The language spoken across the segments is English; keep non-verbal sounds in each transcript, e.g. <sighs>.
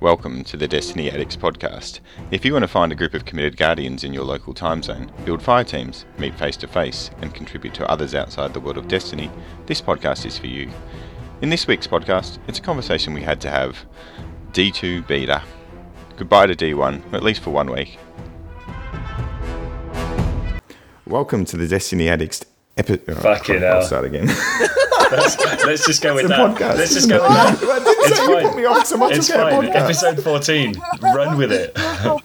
Welcome to the Destiny Addicts podcast. If you want to find a group of committed guardians in your local time zone, build fire teams, meet face to face, and contribute to others outside the world of Destiny, this podcast is for you. In this week's podcast, it's a conversation we had to have D2 Beta. Goodbye to D1, at least for one week. Welcome to the Destiny Addicts episode. Fucking oh, I'll hell. start again. <laughs> Let's, let's just go with It's a that. podcast. Let's just go with that. I didn't It's say you fine. put me off so much It's fine. Episode 14. Run with it. All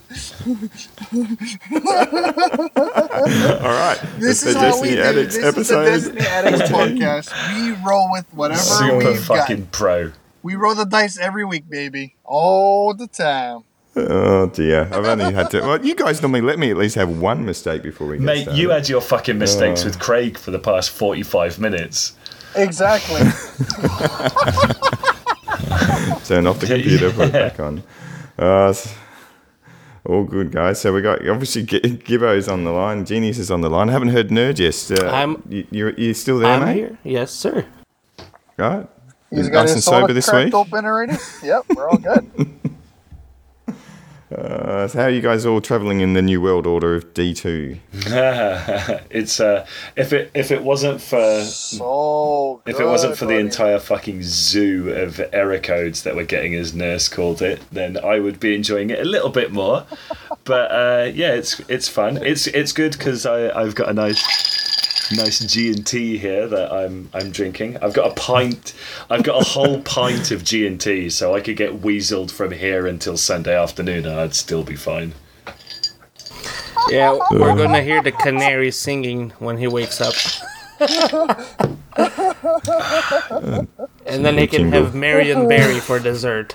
right. This it's is the how we Destiny do. Addicts This episode. is the Destiny Addicts podcast. We roll with whatever Super we've fucking got. pro. We roll the dice every week, baby, all the time. Oh dear, I've only had to. Well, you guys normally let me at least have one mistake before we get Mate, started. you had your fucking mistakes Oh. with Craig for the past 45 minutes. Exactly. <laughs> turn off the computer, put it back on. Uh, all good, guys. So we got obviously G- Gibbo's on the line, Genius is on the line. I haven't heard Nerd yet. Uh, I'm- you, you're, you're still there, I'm mate? here. Yes, sir. Right? He's got nice his and sober this week. open already. Yep, we're all good. <laughs> Uh, so how are you guys all travelling in the new world order of D two? <laughs> it's uh if it if it wasn't for So if it wasn't good, for the entire fucking zoo of error codes that we're getting as Nurse called it, then I would be enjoying it a little bit more. But uh, yeah, it's it's fun. It's it's good because I I've got a nice nice G and T here that I'm I'm drinking. I've got a pint. I've got a whole <laughs> pint of G and T, so I could get weaseled from here until Sunday afternoon, and I'd still be fine. Yeah, <laughs> we're gonna hear the canary singing when he wakes up. <laughs> and then he can have Marionberry for dessert.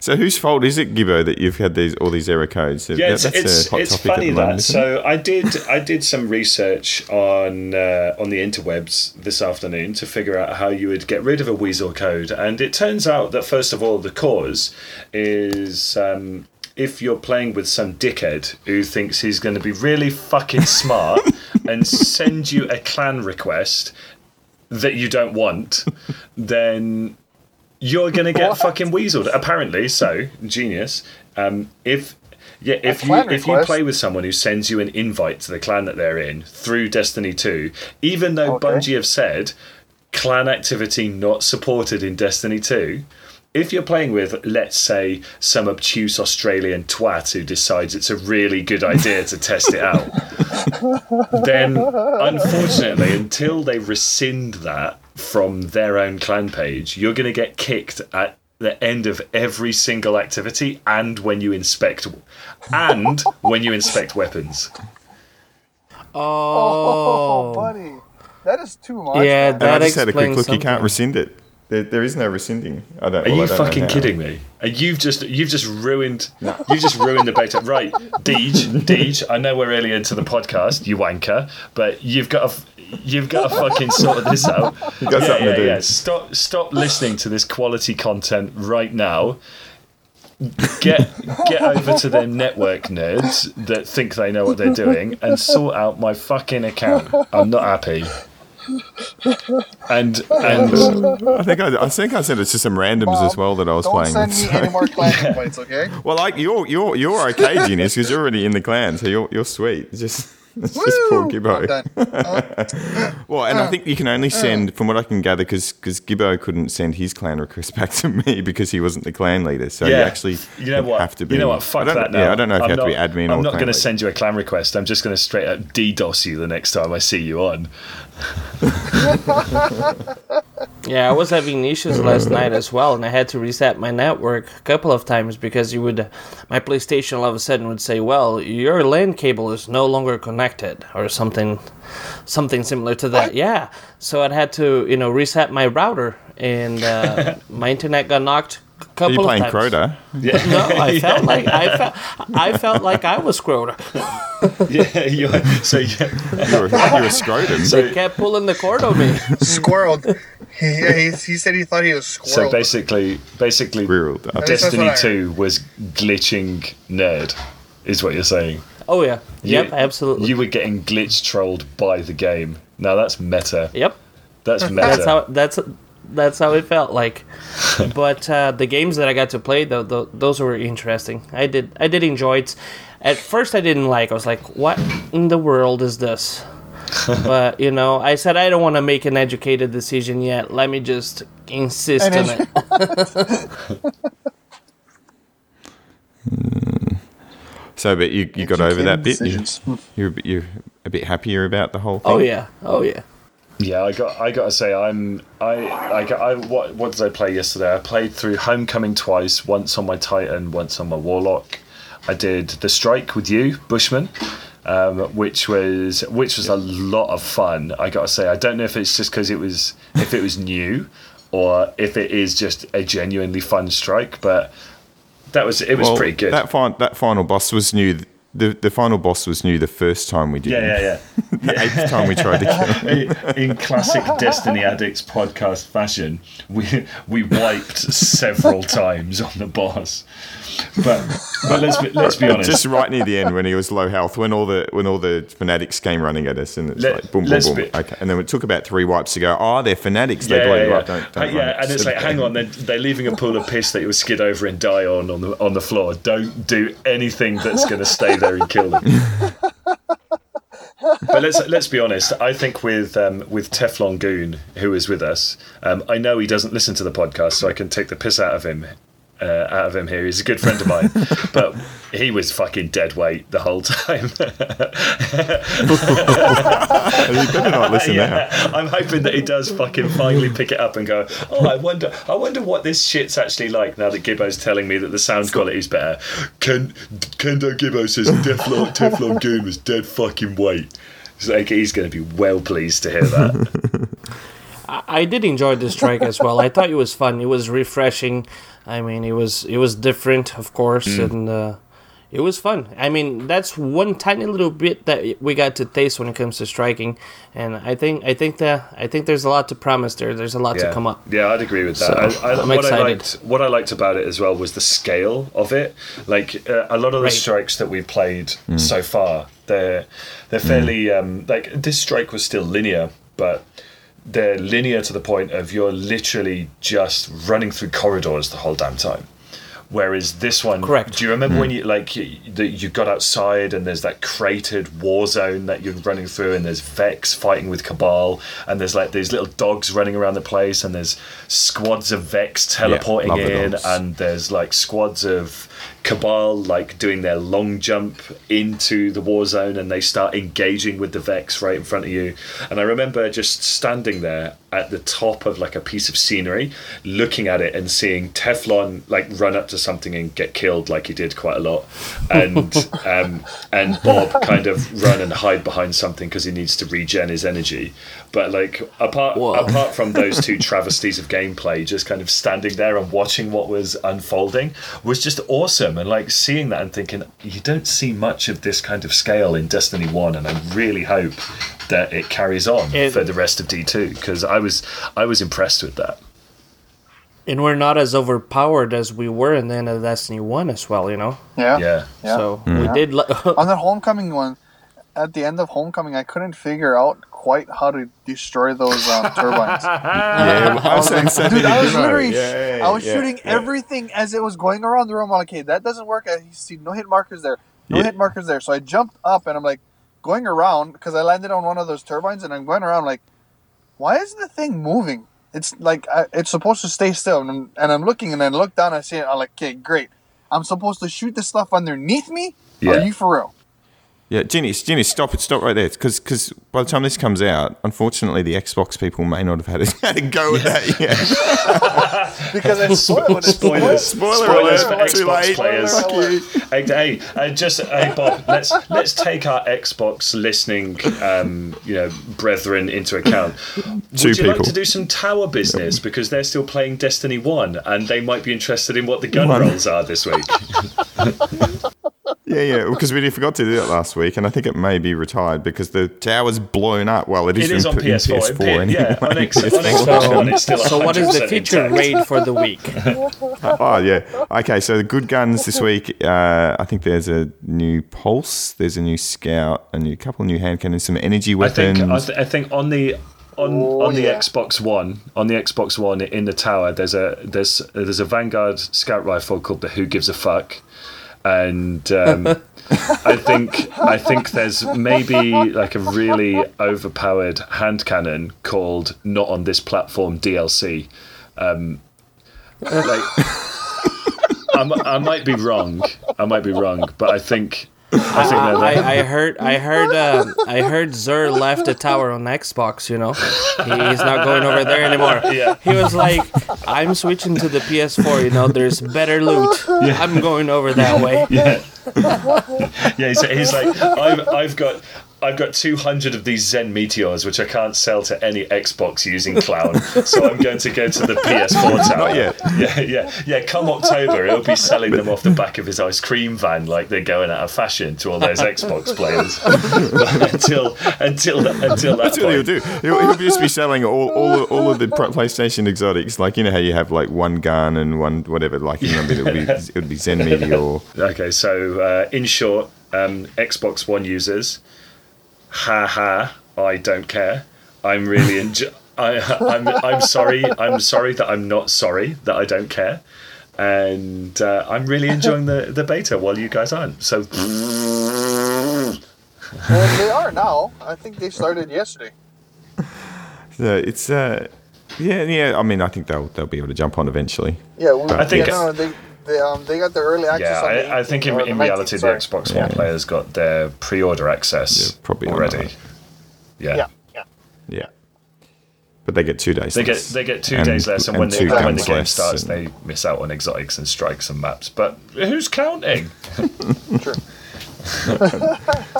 So whose fault is it, Gibbo, that you've had these all these error codes? Yeah, it's, That's it's, a hot it's topic at funny moment, that. it? So I did I did some research on uh, on the interwebs this afternoon to figure out how you would get rid of a weasel code, and it turns out that first of all the cause is. Um, if you're playing with some dickhead who thinks he's going to be really fucking <laughs> smart and send you a clan request that you don't want, then you're gonna get fucking weaseled. Apparently, so genius. Um, if yeah, if you if you play with someone who sends you an invite to the clan that they're in through Destiny Two, even though Okay. Bungie have said clan activity not supported in Destiny Two. If you're playing with, let's say, some obtuse Australian twat who decides it's a really good idea to test it out, <laughs> then unfortunately, until they rescind that from their own clan page, you're going to get kicked at the end of every single activity and when you inspect and when you inspect weapons. Oh, <laughs> Oh, buddy, that is too much. Yeah, man. And I that just had a quick explains look. You can't rescind it. There, there is no rescinding. I don't. Are well, you don't fucking how. kidding me? You've just you've just ruined <laughs> you've just ruined the beta. Right, Deej, Deej. I know we're early into the podcast, you wanker, but you've got to you've got to fucking sort this out. <laughs> You got something to do. Stop stop listening to this quality content right now. Get get over to them network nerds that think they know what they're doing and sort out my fucking account. I'm not happy. And and I think I, I think I said it's just some randoms as well that I was Don't playing send with. me so- any more <laughs> clan invites, okay? Well, like you're you're you're okay, Genius, because you're already in the clan, so you're you're sweet. It's just it's just poor Gibbo. I'm done. Uh, <laughs> Well, and I think you can only send, from what I can gather, because Gibbo couldn't send his clan request <laughs> back to me because he wasn't the clan leader. So you actually you know what? have to be. you know what? Fuck I don't, that now. Yeah, I don't know if I'm you have not, to be admin I'm or not going to send you a clan request. I'm just going to straight up DDoS you the next time I see you on. <laughs> Yeah, I was having issues last night as well, and I had to reset my network a couple of times because you would, my PlayStation all of a sudden would say, "Well, your LAN cable is no longer connected," or something, something similar to that. Yeah, so I had to, you know, reset my router, and uh, <laughs> my internet got knocked a Are you playing of times. Crota? Yeah. No, I felt <laughs> like I felt I felt like I was Crota. <laughs> yeah. You're, so yeah. You're, a- you're a scrotum. They kept pulling the cord on me. squirreled. He, yeah, he, he said he thought he was squirreled. So basically, basically, Squirreled Destiny what Two was glitching nerd, is what you're saying. Oh yeah, yep, absolutely. You were getting glitch trolled by the game. Now that's meta. yep, That's <laughs> meta. that's how that's that's how it felt like. <laughs> but uh, the games that I got to play, though, th- those were interesting. I did I did enjoy it. At first, I didn't like. I was like, "What in the world is this?" <laughs> but you know, I said I don't want to make an educated decision yet. Let me just insist on it. So, but you, you got over that bit. You, Decisions. you're a bit, you're a bit happier about the whole thing. Oh yeah, oh yeah. Yeah, I got. I got to say, I'm. I. I. got- I what. What did I play yesterday? I played through Homecoming twice. Once on my Titan. Once on my Warlock. I did the Strike with you, Bushman, um, which was which was a lot of fun. I got to say, I don't know if it's just because it was if it was new, or if it is just a genuinely fun strike, but that was it was Well, pretty good. That, fin- that final boss was new. The, the final boss was new the first time we did yeah, yeah, yeah. <laughs> The eighth time we tried to kill him. <laughs> in classic <laughs> Destiny Addicts podcast fashion, we we wiped several times on the boss. But but let's be, let's be honest. Just right near the end when he was low health, when all the when all the fanatics came running at us, and it's Let- like boom, boom, boom. be- okay, and then it took about three wipes to go. Oh, they're fanatics. They yeah, blow yeah, you yeah. up. Don't, don't Uh, yeah, and it's like, hang on, they're, they're leaving a pool of piss that you will skid over and die on on the on the floor. Don't do anything that's going to stay there and kill them. but let's let's be honest. I think with um, with Teflon Goon, who is with us, um, I know he doesn't listen to the podcast, so I can take the piss out of him. Uh, out of him here, he's a good friend of mine, <laughs> but he was fucking dead weight the whole time. <laughs> you better not listen now. I'm hoping that he does fucking finally pick it up and go. Oh, I wonder, I wonder what this shit's actually like now that Gibbo's telling me that the sound quality's better. Ken Kendo Gibbo says Teflon Teflon Goon was dead fucking weight. It's like he's going to be well pleased to hear that. <laughs> I, I did enjoy this track as well. I thought it was fun. It was refreshing. I mean, it was it was different, of course, and uh, it was fun. I mean, that's one tiny little bit that we got to taste when it comes to striking, and I think I think that I think there's a lot to promise there. There's a lot yeah. to come up. Yeah, I'd agree with that. So, I, I, I'm what I excited. liked, what I liked about it as well was the scale of it. Like uh, a lot of the Right. strikes that we've played so far, they're they're fairly um, like this strike was still linear, but they're linear to the point of you're literally just running through corridors the whole damn time. Whereas this one, Correct. Do you remember when hmm. you like you, that you got outside and there's that cratered war zone that you're running through, and there's Vex fighting with Cabal, and there's like these little dogs running around the place, and there's squads of Vex teleporting love the in, dogs. and there's like squads of Cabal like doing their long jump into the war zone, and they start engaging with the Vex right in front of you. And I remember just standing there at the top of like a piece of scenery, looking at it and seeing Teflon like run up to something and get killed like he did quite a lot, and <laughs> um, and Bob kind of run and hide behind something because he needs to regen his energy. But like apart Whoa. apart from those two <laughs> travesties of gameplay, just kind of standing there and watching what was unfolding was just awesome. And like seeing that and thinking, you don't see much of this kind of scale in Destiny One, and I really hope that it carries on It- for the rest of D two because I was I was impressed with that. And we're not as overpowered as we were in the end of Destiny One as well. You know, Yeah. Yeah. Yeah. so we did. Li- On the homecoming one, at the end of homecoming, I couldn't figure out quite how to destroy those um, turbines. <laughs> Yeah, I was saying same Dude, I was literally, Yeah, yeah, I was yeah, shooting yeah. everything as it was going around the room. I'm like, okay, that doesn't work. I see no hit markers there, no Yeah. hit markers there. So I jumped up and I'm like going around because I landed on one of those turbines and I'm going around like, why is the thing moving? It's like I, it's supposed to stay still, and I'm, and I'm looking and I look down. I see it. I'm like, okay, great. I'm supposed to shoot the stuff underneath me. Yeah. Are you for real? Yeah, Ginny, Ginny, stop it, stop right there. because Because by the time this comes out, unfortunately, the Xbox people may not have had a, <laughs> had a go at that yet. <laughs> Because it's spoiled. It's Spoilers, Spoiler spoilers alert, for Xbox late. players. Fuck. Hey, hey, uh, just hey Bob, let's let's take our Xbox listening, um, you know, brethren into account. Two Would you like to do some tower business because they're still playing Destiny One and they might be interested in what the gun One. rolls are this week? <laughs> Yeah, yeah, because we forgot to do that last week, and I think it may be retired because the tower's blown up. Well, it is, It is in, on in PS4. PS4 P- anyway. yeah, on, <laughs> X- on PS4. Xbox One, it's still. so, what is the 100% feature intact. raid for the week? <laughs> Oh yeah. Okay, so the good guns this week. Uh, I think there's a new pulse. There's a new scout, a new couple of new hand cannons, some energy I think weapons. I, th- I think on the on Oh, on the yeah. Xbox One, on the Xbox One in the tower, there's a there's there's a Vanguard scout rifle called the Who Gives a Fuck, and um, <laughs> I think I think there's maybe like a really overpowered hand cannon called Not on This Platform DLC. Um, like, I'm, I might be wrong. I might be wrong, but I think I think I, I heard I heard um, I heard Xur left the tower on Xbox. You know, he's not going over there anymore. Yeah. He was like, "I'm switching to the PS4. You know, there's better loot. I'm going over that way." yeah, <laughs> yeah. He's, he's like, I've, I've got. I've got 200 of these Zen Meteors, which I can't sell to any Xbox using clown. so I'm <laughs> going to go to the PS4 tower. Not yet. Yeah, yeah, yeah. Come October, he'll be selling them off the back of his ice cream van like they're going out of fashion to all those Xbox players. <laughs> <laughs> Until until until that That's what he'll do. He'll, he'll just be selling all, all, all of the PlayStation exotics. Like, you know how you have like one gun and one whatever, like, you know, it'll be, it'll be Zen Meteor. Okay, so uh, in short, um, Xbox One users, ha ha, I don't care. I'm really <laughs> enjo- I, I'm I'm sorry. I'm sorry that I'm not sorry that I don't care, and uh, I'm really enjoying the the beta while you guys aren't. So <laughs> And they are now. I think they started yesterday. <laughs> So it's, uh, yeah, yeah. I mean, I think they'll, they'll be able to jump on eventually. Yeah, we, I think yeah, no, no, they they um they got the early access. yeah, on the I, I think in, 18th or in reality 19th, the. Xbox One Yeah. players got their pre-order access Yeah, probably already. Yeah. Yeah, yeah. Yeah. But they get two days They get less. they get two And- days less, and, when, they, when the game starts, and- they miss out on exotics and strikes and maps. But who's counting? <laughs> True. <laughs>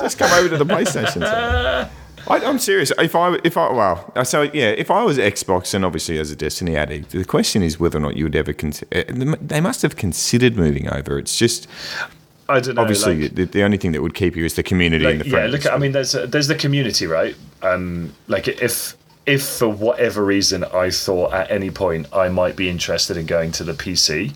Just come over to the PlayStation. <laughs> I, I'm serious. If I, if I, well, so yeah, if I was Xbox and obviously as a Destiny addict, the question is whether or not you would ever consider. They must have considered moving over. It's just I don't know. obviously like- the, the only thing that would keep you is the community and like, the yeah friends. look i mean there's there's the community right um like if if for whatever reason i thought at any point i might be interested in going to the pc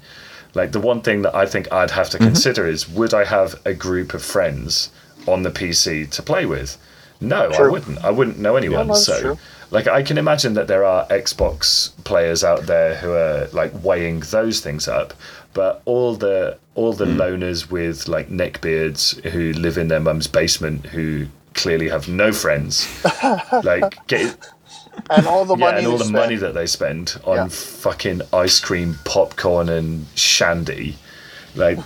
like the one thing that i think i'd have to Mm-hmm. consider is would i have a group of friends on the pc to play with no i wouldn't i wouldn't know anyone no, so true. like i can imagine that there are xbox players out there who are like weighing those things up but all the all the hmm. loners with like neckbeards who live in their mum's basement who clearly have no friends <laughs> like get And all the <laughs> yeah money. and all the spend. money that they spend on Yeah. fucking ice cream popcorn and shandy like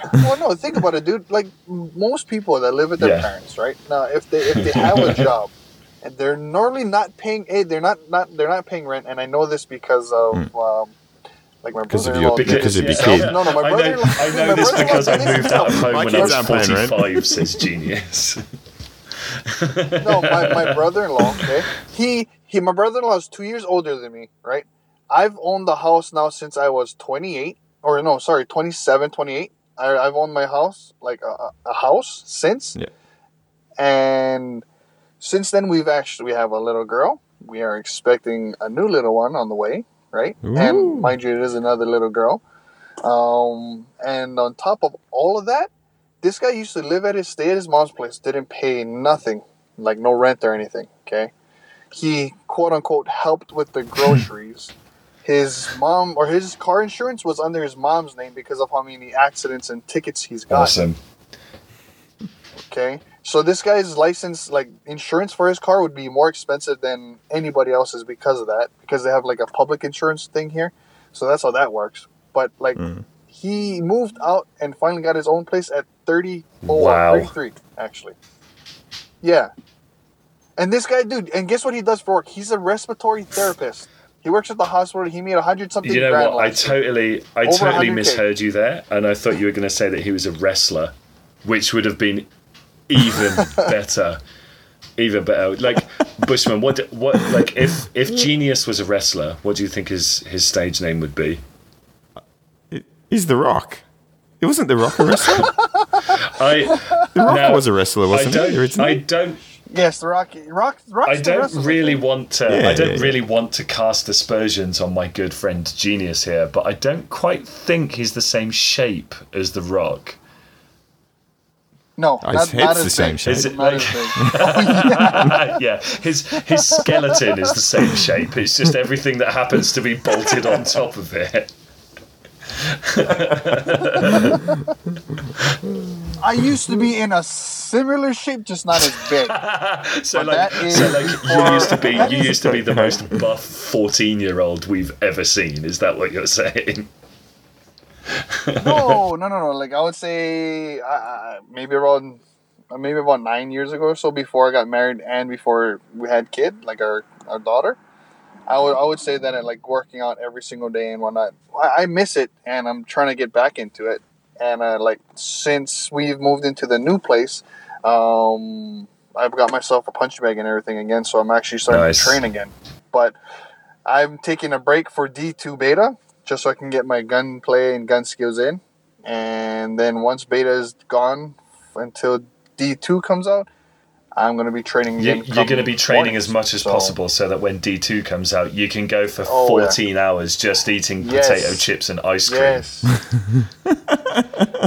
<laughs> Well, no, think about it, dude. Like most people that live with their Yeah. parents, right? Now, if they if they have a <laughs> job and they're normally not paying, hey, they're not not they're not paying rent, and I know this because of. Um, like my. Because of brother-in-law. your- because of your himself. kid. No, no, my I know, brother-in-law. I know <laughs> this because I moved out of himself. home when I was aren't paying rent. 45, says Genius. no, my, my brother-in-law. Okay, he he. My brother-in-law is two years older than me. Right. I've owned the house now since I was 28, or no, sorry, 27, 28. I, I've owned my house, like a, a- house, since. Yeah. And since then, we've actually we have a little girl. We are expecting a new little one on the way, right? Ooh. And mind you, it is another little girl. Um, and on top of all of that, this guy used to live at his stay at his mom's place. Didn't pay nothing, like no rent or anything. Okay, he quote unquote helped with the groceries. His mom or his car insurance was under his mom's name because of how many accidents and tickets he's got. Awesome. Okay. So this guy's license, like insurance for his car, would be more expensive than anybody else's because of that. Because they have like a public insurance thing here, so that's how that works. But like, Mm. he moved out and finally got his own place at thirty. Oh, Wow. 33 actually. Yeah. And this guy, dude, and guess what he does for work? He's a respiratory therapist. He works at the hospital. He made a hundred something. You know grand what? I totally, I totally misheard you there, and I thought you were going to say that he was a wrestler, which would have been even <laughs> better, even better. Like Bushman, what, what, like if if Genius was a wrestler, what do you think his his stage name would be? He's The Rock. It wasn't The Rock a wrestler? <laughs> I The Rock Now, was a wrestler, wasn't he? Originally? I don't, Yes, the Rock. Rock. Rock's I don't really dude. want to. Yeah, I don't yeah, yeah. really want to cast aspersions on my good friend Genius here, but I don't quite think he's the same shape as The Rock. No, Oh, not, his not head's as the same big. shape. Is it Not like- as big. Oh, <laughs> <laughs> yeah, his his skeleton is the same shape. It's just everything that happens to be bolted on top of it. I used to be in a similar shape, just not as big. <laughs> So like, that is so like you used to be you used to be the most buff fourteen year old we've ever seen. Is that what you're saying? no, no, no, no. Like I would say, uh, maybe around, maybe about nine years ago or so, before I got married and before we had kid, like our our daughter. I would I would say that I like working out every single day and whatnot. I, I miss it, and I'm trying to get back into it. And uh, like since we've moved into the new place, um, I've got myself a punch bag and everything again. So I'm actually starting Nice. to train again. But I'm taking a break for D2 beta just so I can get my gun play and gun skills in. And then once beta is gone until D2 comes out, I'm going to be training You, again. you're going to be come training as much as So- possible so that when D two comes out, you can go for Oh, yeah. 14 hours just eating Yes. potato chips and ice cream. Yes. <laughs>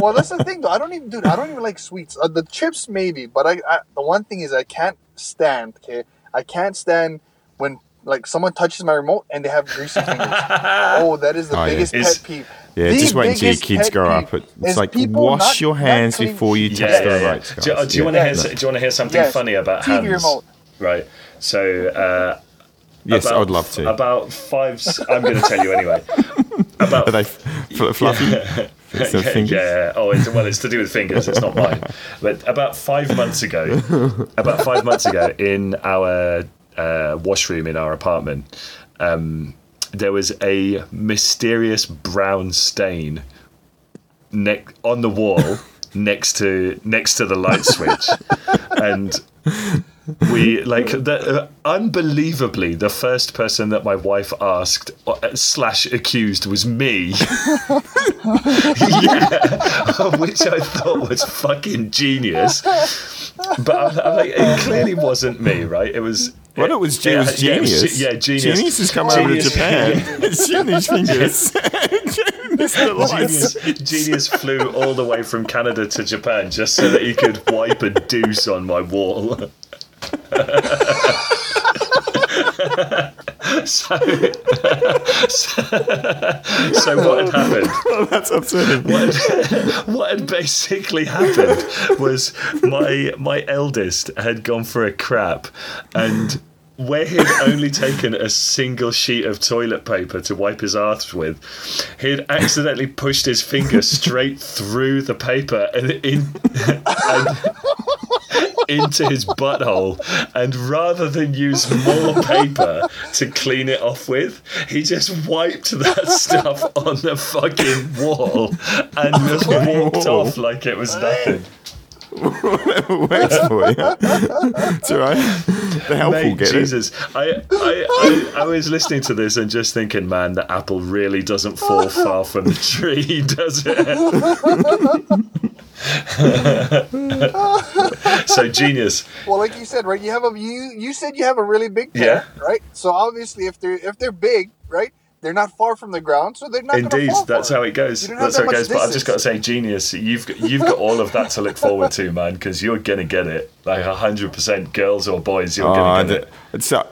well, that's the thing, though. I don't even, dude. I don't even like sweets. Uh, the chips, maybe, but I, I. The one thing is, I can't stand. Okay, I can't stand when like someone touches my remote and they have greasy <laughs> fingers. oh, that is the Oh, biggest Is- pet peeve. Yeah, The just wait until your kids grow up. It- is like wash not- your hands before you touch Yeah, the yeah, yeah. remote. Do, you- do you want to hear? Do you want to hear something Yes. funny about TV hands? remote. Right. So uh, Yes, about- I would love to. About five. I'm going to tell you anyway. <laughs> About Are they f- fluffy? <laughs> Yeah, fingers? yeah. Oh, it's, well, it's to do with fingers. It's not mine. But about five months ago, about five months ago, in our uh, washroom in our apartment, um, there was a mysterious brown stain ne- on the wall <laughs> next to next to the light switch, and we like the, uh, unbelievably the first person that my wife asked uh, slash accused was me. <laughs> Yeah which i thought was fucking genius. But I'm, I'm like it clearly wasn't me right? It was Well, it was, it was yeah, it was genius. ge- yeah, genius. Genius has come over to Japan. <laughs> <laughs> It's genius fingers. <laughs> Genius. Genius, Genius flew all the way from Canada to Japan just so that he could wipe a deuce on my wall. <laughs> so, <laughs> so, what had happened? <laughs> That's upsetting. What had, what had basically happened was my my eldest had gone for a crap and where he'd only taken a single sheet of toilet paper to wipe his arse with, he'd accidentally pushed his finger straight through the paper and, in, and into his butthole. And rather than use more paper to clean it off with, he just wiped that stuff on the fucking wall and just walked off like it was nothing. <laughs> Whatever works for you. It's all right. The help will Mate, get it. Jesus, I, I, I, I was listening to this and just thinking, man, the apple really doesn't fall far from the tree, <laughs> does it? <laughs> so genius. Well, like you said, right? You have a you. You said you have a really big pair, right? So obviously, if they're if they're big, right, they're not far from the ground, so they're not. Indeed, fall that's far. how it goes. You don't That's how it goes. much But I've just got to say, genius, you've got, you've got all of that to look forward to, man, because you're gonna get it. Like hundred percent, girls or boys, you're Oh, gonna get the- it. it's uh,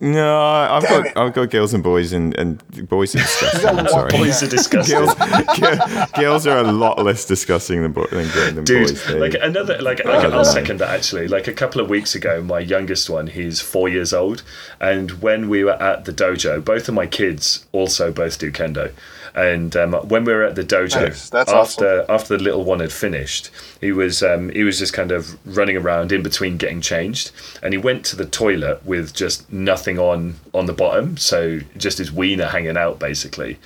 no, I've Damn got it. I've got girls and boys and, and boys are disgusting. I'm sorry. Boys are disgusting. Girls, girl- girls are a lot less disgusting than, bo- than, than Dude, boys. They- like another, like I don't know. I'll second that actually. Like a couple of weeks ago, my youngest one, he's four years old, and when we were at the dojo, both of my kids also both do kendo. And um, when we were at the dojo, Nice, after after the little one had finished, he was um, he was just kind of running around in between getting changed, and he went to the toilet with just nothing on on the bottom, so just his wiener hanging out basically.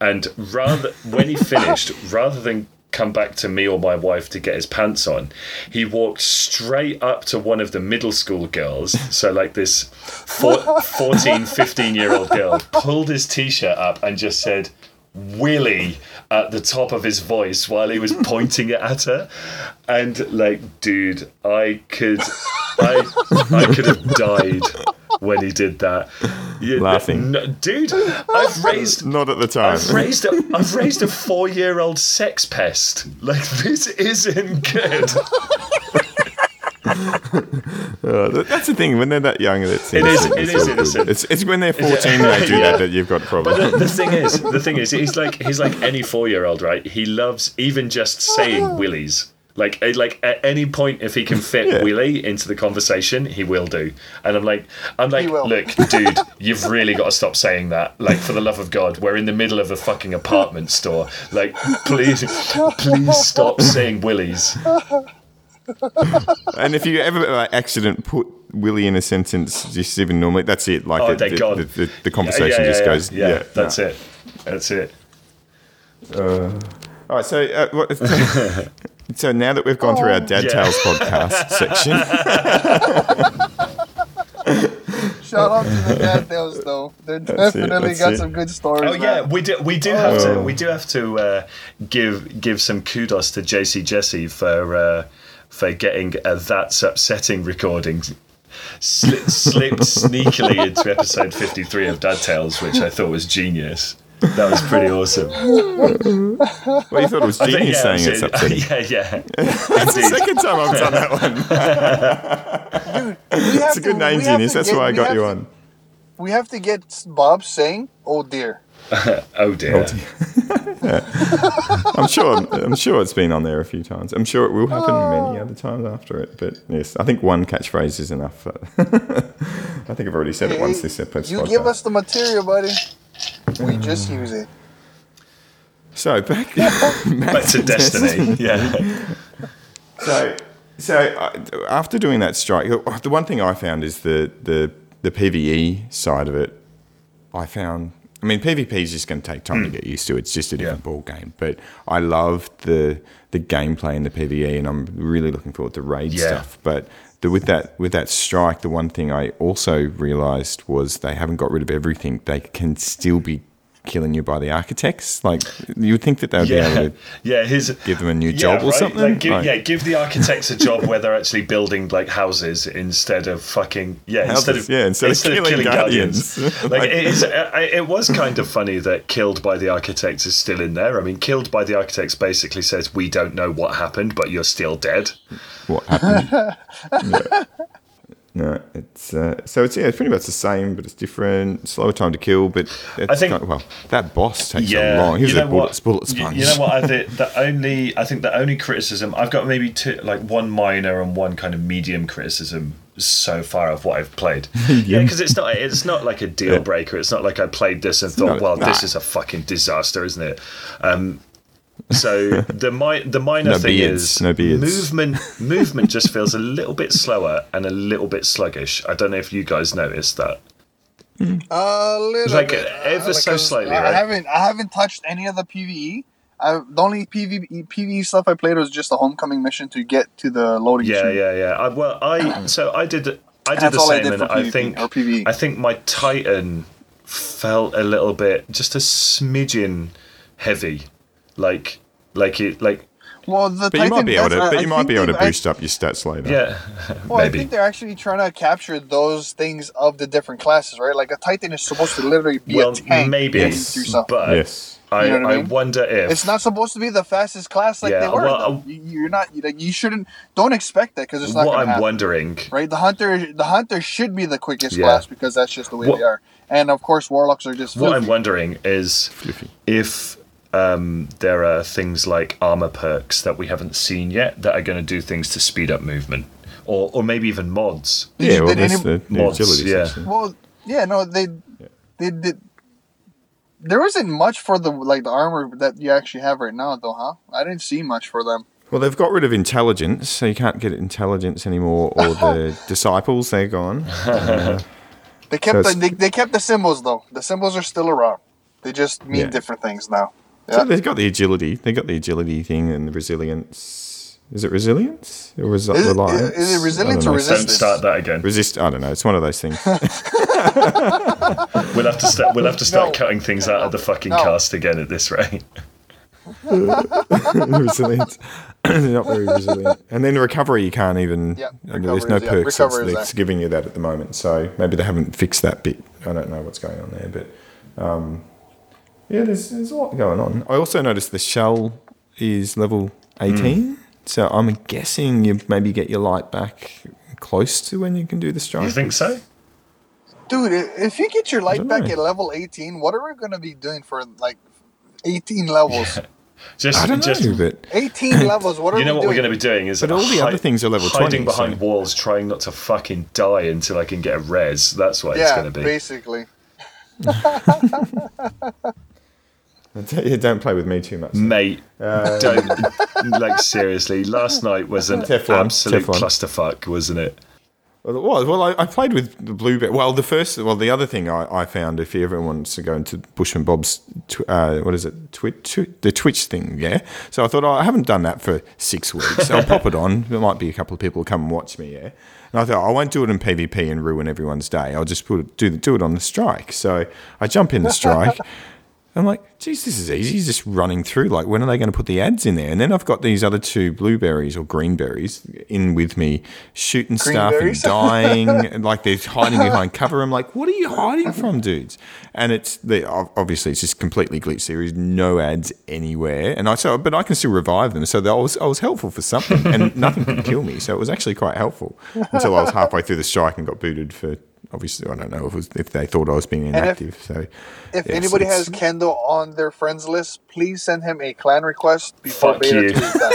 And rather when he <laughs> finished, rather than come back to me or my wife to get his pants on, he walked straight up to one of the middle school girls. So, like this four, 14, 15 year old girl, pulled his t shirt up and just said, Willy at the top of his voice while he was <laughs> pointing it at her. And, like, dude, I could. <laughs> I, I could have died when he did that. Yeah, Laughing. no, dude. I've raised. <laughs> Not at the time. I've raised a, I've raised a four-year-old sex pest. Like this isn't good. Uh, that's the thing. When they're that young, it's It is- innocent. it It's is all good. innocent. It's, it's when they're 14 they do Yeah. that that you've got But problems. the, the thing is, the thing is, he's like he's like any four-year-old, right? He loves even just saying willies. Like eh, like at any point, if he can fit Yeah. Willie into the conversation, he will do. And I'm like, I'm like, look, dude, you've really got to stop saying that. Like, for the love of God, we're in the middle of a fucking apartment store. Like, please, please stop saying willies. And if you ever by accident put Willie in a sentence, just even normally, that's it. Like Oh, the, they're the, gone. the, the, the conversation Yeah, yeah, just yeah, goes. Yeah, Yeah, that's no. it. That's it. All right, so uh, what, <laughs> so now that we've gone through our Dad Yeah. Tales podcast <laughs> section, Shout out to the dad tales though. They That's it, definitely got it. some good stories. Oh yeah, man. we do. We do have to. Oh. We do have to uh, give give some kudos to JC Jesse for uh, for getting uh, that's upsetting recording sli- slipped sneakily into episode fifty three of Dad Tales, which I thought was genius. That was pretty awesome. <laughs> well, you thought it was I think, genius saying it's it- upsetting. <laughs> Yeah, yeah. That's the second time I've done that one. <laughs> Dude, It's a good name, genius. That's why I got you on. We have to get Bob saying, "Oh dear." <laughs> Oh dear. <laughs> I'm sure. I'm sure it's been on there a few times. I'm sure it will happen many other times after it. But yes, I think one catchphrase is enough. <laughs> I think I've already said it once this episode. You give us the material, buddy. We just use it. so back Back to Destiny. Yeah. So, so uh, after doing that strike, the one thing I found is the the the PVE side of it. I found. I mean, PvP is just going to take time to get used to. It's just a different Hmm. Yeah. ball game. But I love the the gameplay in the PVE, and I'm really looking forward to raid Yeah. stuff. But the, with that with that strike, the one thing I also realized was they haven't got rid of everything. They can still be killing you by the architects. Like you would think that they would be able to <laughs> yeah. His give them a new job or right? something. Like, give, Like- yeah, give the architects a job where they're actually building like houses instead of fucking yeah instead of yeah, instead of killing guardians. <laughs> like, Like- it, is, it was kind of funny that killed by the architects is still in there. I mean, killed by the architects basically says we don't know what happened, but you're still dead. what happened. <laughs> Yeah. No, it's uh, so it's yeah, it's pretty much the same, but it's different. Slower time to kill, but it's I think- kind of- well, that boss takes Yeah, a long. He was you a bullet, bullet You- sponge. You, know what? I <laughs> think the only I think the only criticism I've got maybe two like one minor and one kind of medium criticism so far of what I've played. <laughs> yeah, because it's not it's not like a deal breaker. It's not like I played this and thought, not- well, this is a fucking disaster, isn't it? Um, so the mi- the minor No thing beards, is no beards. movement movement just feels a little bit slower and a little bit sluggish. I don't know if you guys noticed that. A little Like, bit. ever uh, so slightly, I right? haven't. I haven't touched any of the PVE. I, the only PVE, PVE stuff I played was just the homecoming mission to get to the loading Yeah, screen. yeah, yeah. I, well, I <clears throat> so I did I did That's the all I same, did and for I think or PvE. I think my Titan felt a little bit just a smidgen heavy, like like it like Well, the but you Titan might be able to. does- I- But I you might be able to they- I- boost up your stats later. yeah, Well, I think they're actually trying to capture those things of the different classes, right? Like a Titan is supposed to literally be well, a tank. maybe, and do stuff. but Yes. I, You know what I I wonder if it's not supposed to be the fastest class like Yeah, they were. well, uh, You- You're not. You, like, you shouldn't. Don't expect that because it's not what I'm happen. wondering. Right, the hunter, the hunter should be the quickest Yeah. class because that's just the way What- they are. And of course, warlocks are just. What I'm wondering is Fluffy. if um, there are things like armor perks that we haven't seen yet that are going to do things to speed up movement, or or maybe even mods. Did Yeah, you- well, that's any- the mods, agility yeah. section. Well, yeah, no, they, they did. There isn't much for the like the armor that you actually have right now, though, huh? I didn't see much for them. Well, they've got rid of intelligence, so you can't get intelligence anymore. Or the <laughs> disciples, they're gone. They kept So the, they, they kept the symbols though. The symbols are still around. They just mean Yeah. different things now. So they've got the agility. They got the agility thing and the resilience. Is it resilience or is it Is it- reliance? is it resilience don't or resistance? Don't start that again. Resist. I don't know. It's one of those things. <laughs> We'll have to start. We'll have to start No. cutting things out of the fucking No. cast again at this rate. <laughs> resilient. <clears throat> They're not very resilient. And then recovery, you can't even. Yeah, there's no recovery yeah, perks that's, that's giving you that at the moment. So maybe they haven't fixed that bit I don't know what's going on there, but um, yeah, there's there's a lot going on. I also noticed the shell is level eighteen, hmm. so I'm guessing you maybe get your light back close to when you can do the strike. You think so? Dude, if you get your light back know. at level 18, what are we going to be doing for like 18 levels? <laughs> Just, I don't just know, but 18 <laughs> levels, what are you know we what doing? we're going to be doing is But all the other things are level hiding 20, behind so- walls, trying not to fucking die until I can get a res. That's what it's going to be. basically. <laughs> <laughs> yeah, don't play with me too much. Mate, don't like seriously. Last night was an Teflon, absolute Teflon. clusterfuck, wasn't it? Well, it was. Well, I, I played with the Blueberry. Well, the first, well, the other thing I, I found, if everyone wants to go into Bushman Bob's, tw- uh, what is it, Twitch, tw- the Twitch thing, yeah. So I thought oh, I haven't done that for six weeks. I'll pop it on. There might be a couple of people who come and watch me, yeah. And I thought I won't do it in PvP and ruin everyone's day. I'll just put it, do do it on the strike. So I jump in the strike. <laughs> I'm like, geez, this is easy. He's just running through. Like, when are they going to put the ads in there? And then I've got these other two blueberries or greenberries in with me, shooting stuff and <laughs> dying. and like they're hiding behind cover. I'm like, what are you hiding from, dudes? And it's the obviously it's just completely glitched. There is no ads anywhere. And I so, but I can still revive them. So that was I was helpful for something, and nothing could kill me. So it was actually quite helpful until I was halfway through the strike and got booted for. Obviously, I don't know if, it was, if they thought I was being if- inactive. so, If yes, anybody has Kendall on their friends list, please send him a clan request before Fuck beta you. 2 is done.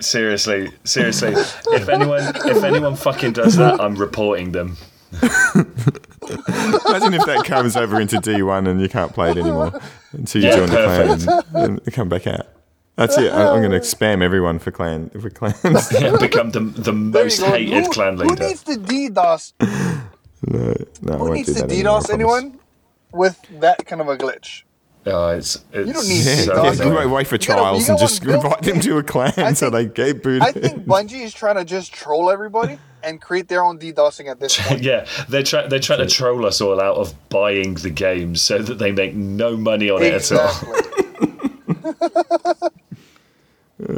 Seriously, seriously. if anyone, if anyone fucking does that, I'm reporting them. <laughs> Imagine if that comes over into D1 and you can't play it anymore until you Yeah, join the clan and, and come back out. That's it. I, I'm going to oh. spam everyone for clan for clans. <laughs> Become the the most hated who, clan Who leader. needs to DDoS? <laughs> no, no, I Who won't needs do to that anymore, DDoS anyone with that kind of a glitch? Oh, it's, it's don't need Yeah, to so yeah, DDoS go anyone. away for You gotta- trials you and just invite them to a clan I so they think- get booted. I think Bungie is trying to just troll everybody and create their own DDoSing at this <laughs> point. yeah, they're trying they're trying to troll us all out of buying the game so that they make no money on it at all. Exactly.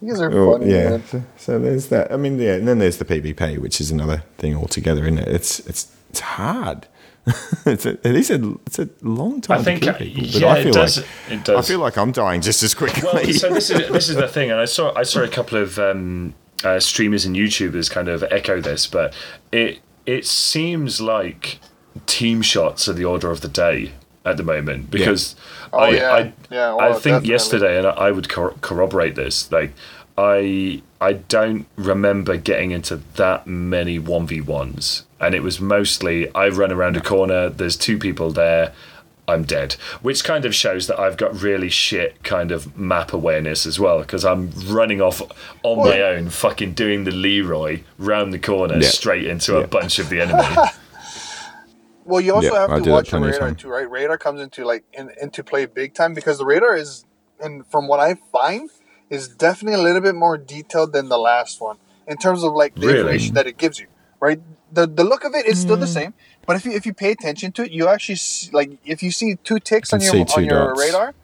You guys are Oh, funny, yeah. man. So, so there's that. I mean, yeah, and then there's the PvP, which is another thing altogether, isn't it? It's it's it's hard. <laughs> it's a, it is a it's a long time I think, to kill people, but yeah, I it feel does- like it does. I feel like I'm dying just as quickly. Well, <laughs> so this is this is the thing, and I saw I saw a couple of um, uh, streamers and YouTubers kind of echo this, but it it seems like team shots are the order of the day at the moment because Oh, I yeah. I, Yeah, I think definitely. yesterday, and I, would cor- corroborate this, like. I I don't remember getting into that many one v ones, and it was mostly I run around a corner. There's two people there. I'm dead, which kind of shows that I've got really shit kind of map awareness as well because I'm running off on my own, fucking doing the Leroy round the corner Yeah. straight into a bunch of the enemy. <laughs> Well, you also Yeah, have to watch of radar too, right? Radar comes into like in, into play big time because the radar is, and from what I find, is definitely a little bit more detailed than the last one in terms of like the Really? information that it gives you. Right, the the look of it is still the Mm. same, but if you if you pay attention to it, you actually see, like if you see two ticks on your on two your dots. radar,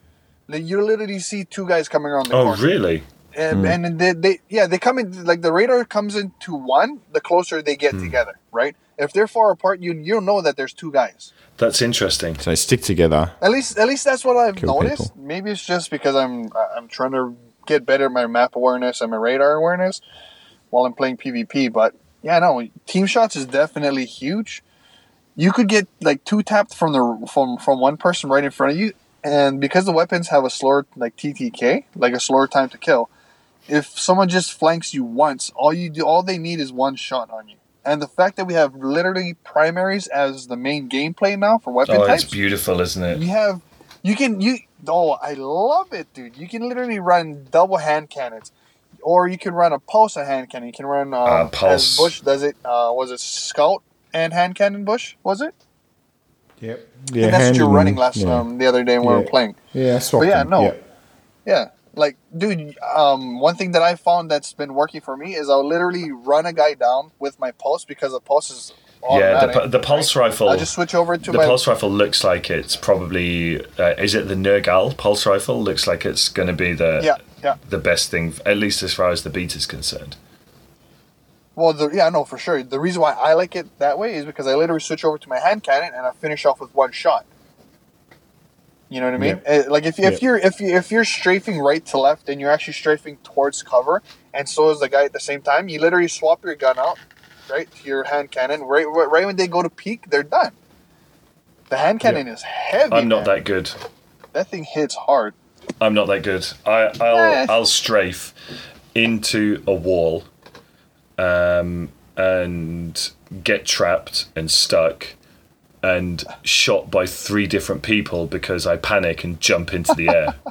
you literally see two guys coming around the oh, corner. really? and, and they, they yeah they come in like the radar comes into one the closer they get together right if they're far apart you you know that there's two guys That's interesting. so they stick together. at least at least that's what i've Kill noticed people. maybe it's just because i'm i'm trying to get better at my map awareness and my radar awareness while i'm playing pvp but yeah no team shots is definitely huge you could get like two tapped from the from from one person right in front of you and because the weapons have a slower like ttk like a slower time to kill if someone just flanks you once, all you do, all they need is one shot on you. And the fact that we have literally primaries as the main gameplay now for weapon Oh, types, it's beautiful, isn't it? you have, you can you. Oh, I love it, dude! You can literally run double hand cannons, or you can run a pulse and hand cannon. You can run um, Uh, pulse. as Bush does it. Uh, was it scout and hand cannon? Bush was it? Yep. I think that's what you were running last yeah. um, the other day when we were playing. Yeah, I swapped But yeah, no. Yeah. Yeah, like dude, um, one thing that I found that's been working for me is I'll literally run a guy down with my pulse because the pulse is Yeah, the, the pulse rifle. I just switch over to the my pulse rifle looks like it's probably uh, is it the Nergal pulse rifle? Looks like it's going to be the yeah, yeah. the best thing, at least as far as the beat is concerned. Well, the, yeah, no, for sure. The reason why I like it that way is because I literally switch over to my hand cannon and I finish off with one shot. You know what I mean? Uh, like if, if you're if you if you're strafing right to left and you're actually strafing towards cover, and so is the guy at the same time, you literally swap your gun out, right to your hand cannon. Right, right when they go to peak, they're done. The hand cannon is heavy. I'm not man. that good. That thing hits hard. I'm not that good. I, I'll Eh. I'll strafe into a wall, um, and get trapped and stuck, and shot by three different people because I panic and jump into the air. <laughs>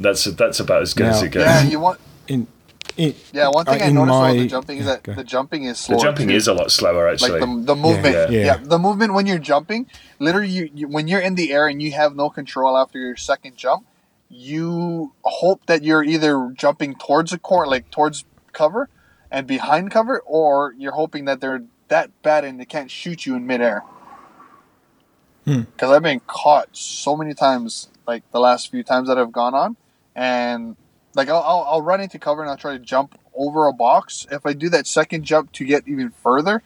That's that's about as good as it goes. Yeah, you want. In, in, Yeah, one thing uh, I noticed my- about the jumping is that Go. the jumping is the jumping too. is a lot slower actually. like the, the movement. Yeah. Yeah. Yeah. the movement when you're jumping, literally, you, you when you're in the air and you have no control after your second jump, you hope that you're either jumping towards a court, like towards cover, and behind cover, or you're hoping that they're that bad and they can't shoot you in midair. Hmm. Because I've been caught so many times, like the last few times that I've gone on, and like I'll, I'll, I'll run into cover and I'll try to jump over a box. If I do that second jump to get even further,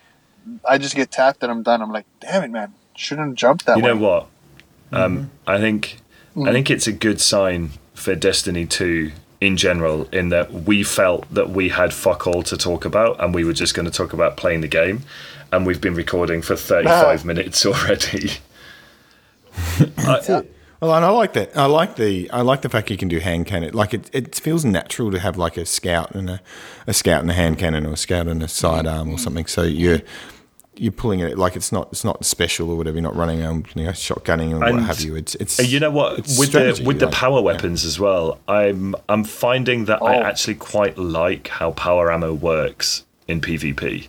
I just get tapped and I'm done. I'm like, damn it, man, shouldn't have jumped that you way. know what? Um, I think Mm. I think it's a good sign for Destiny 2 in general in that we felt that we had fuck all to talk about and we were just going to talk about playing the game and we've been recording for 35 <laughs> minutes already. <laughs> I- Well, and I like that. I like the I like the fact you can do hand cannon. Like it, it feels natural to have like a scout and a, a scout and a hand cannon or a scout and a sidearm or something. So you're you're pulling it like it's not it's not special or whatever. You're not running um you know shotgunning or what have you. It's it's you know what? With strategy, the with the like- power weapons as well, I'm I'm finding that I Oh. actually quite like how power ammo works in PvP.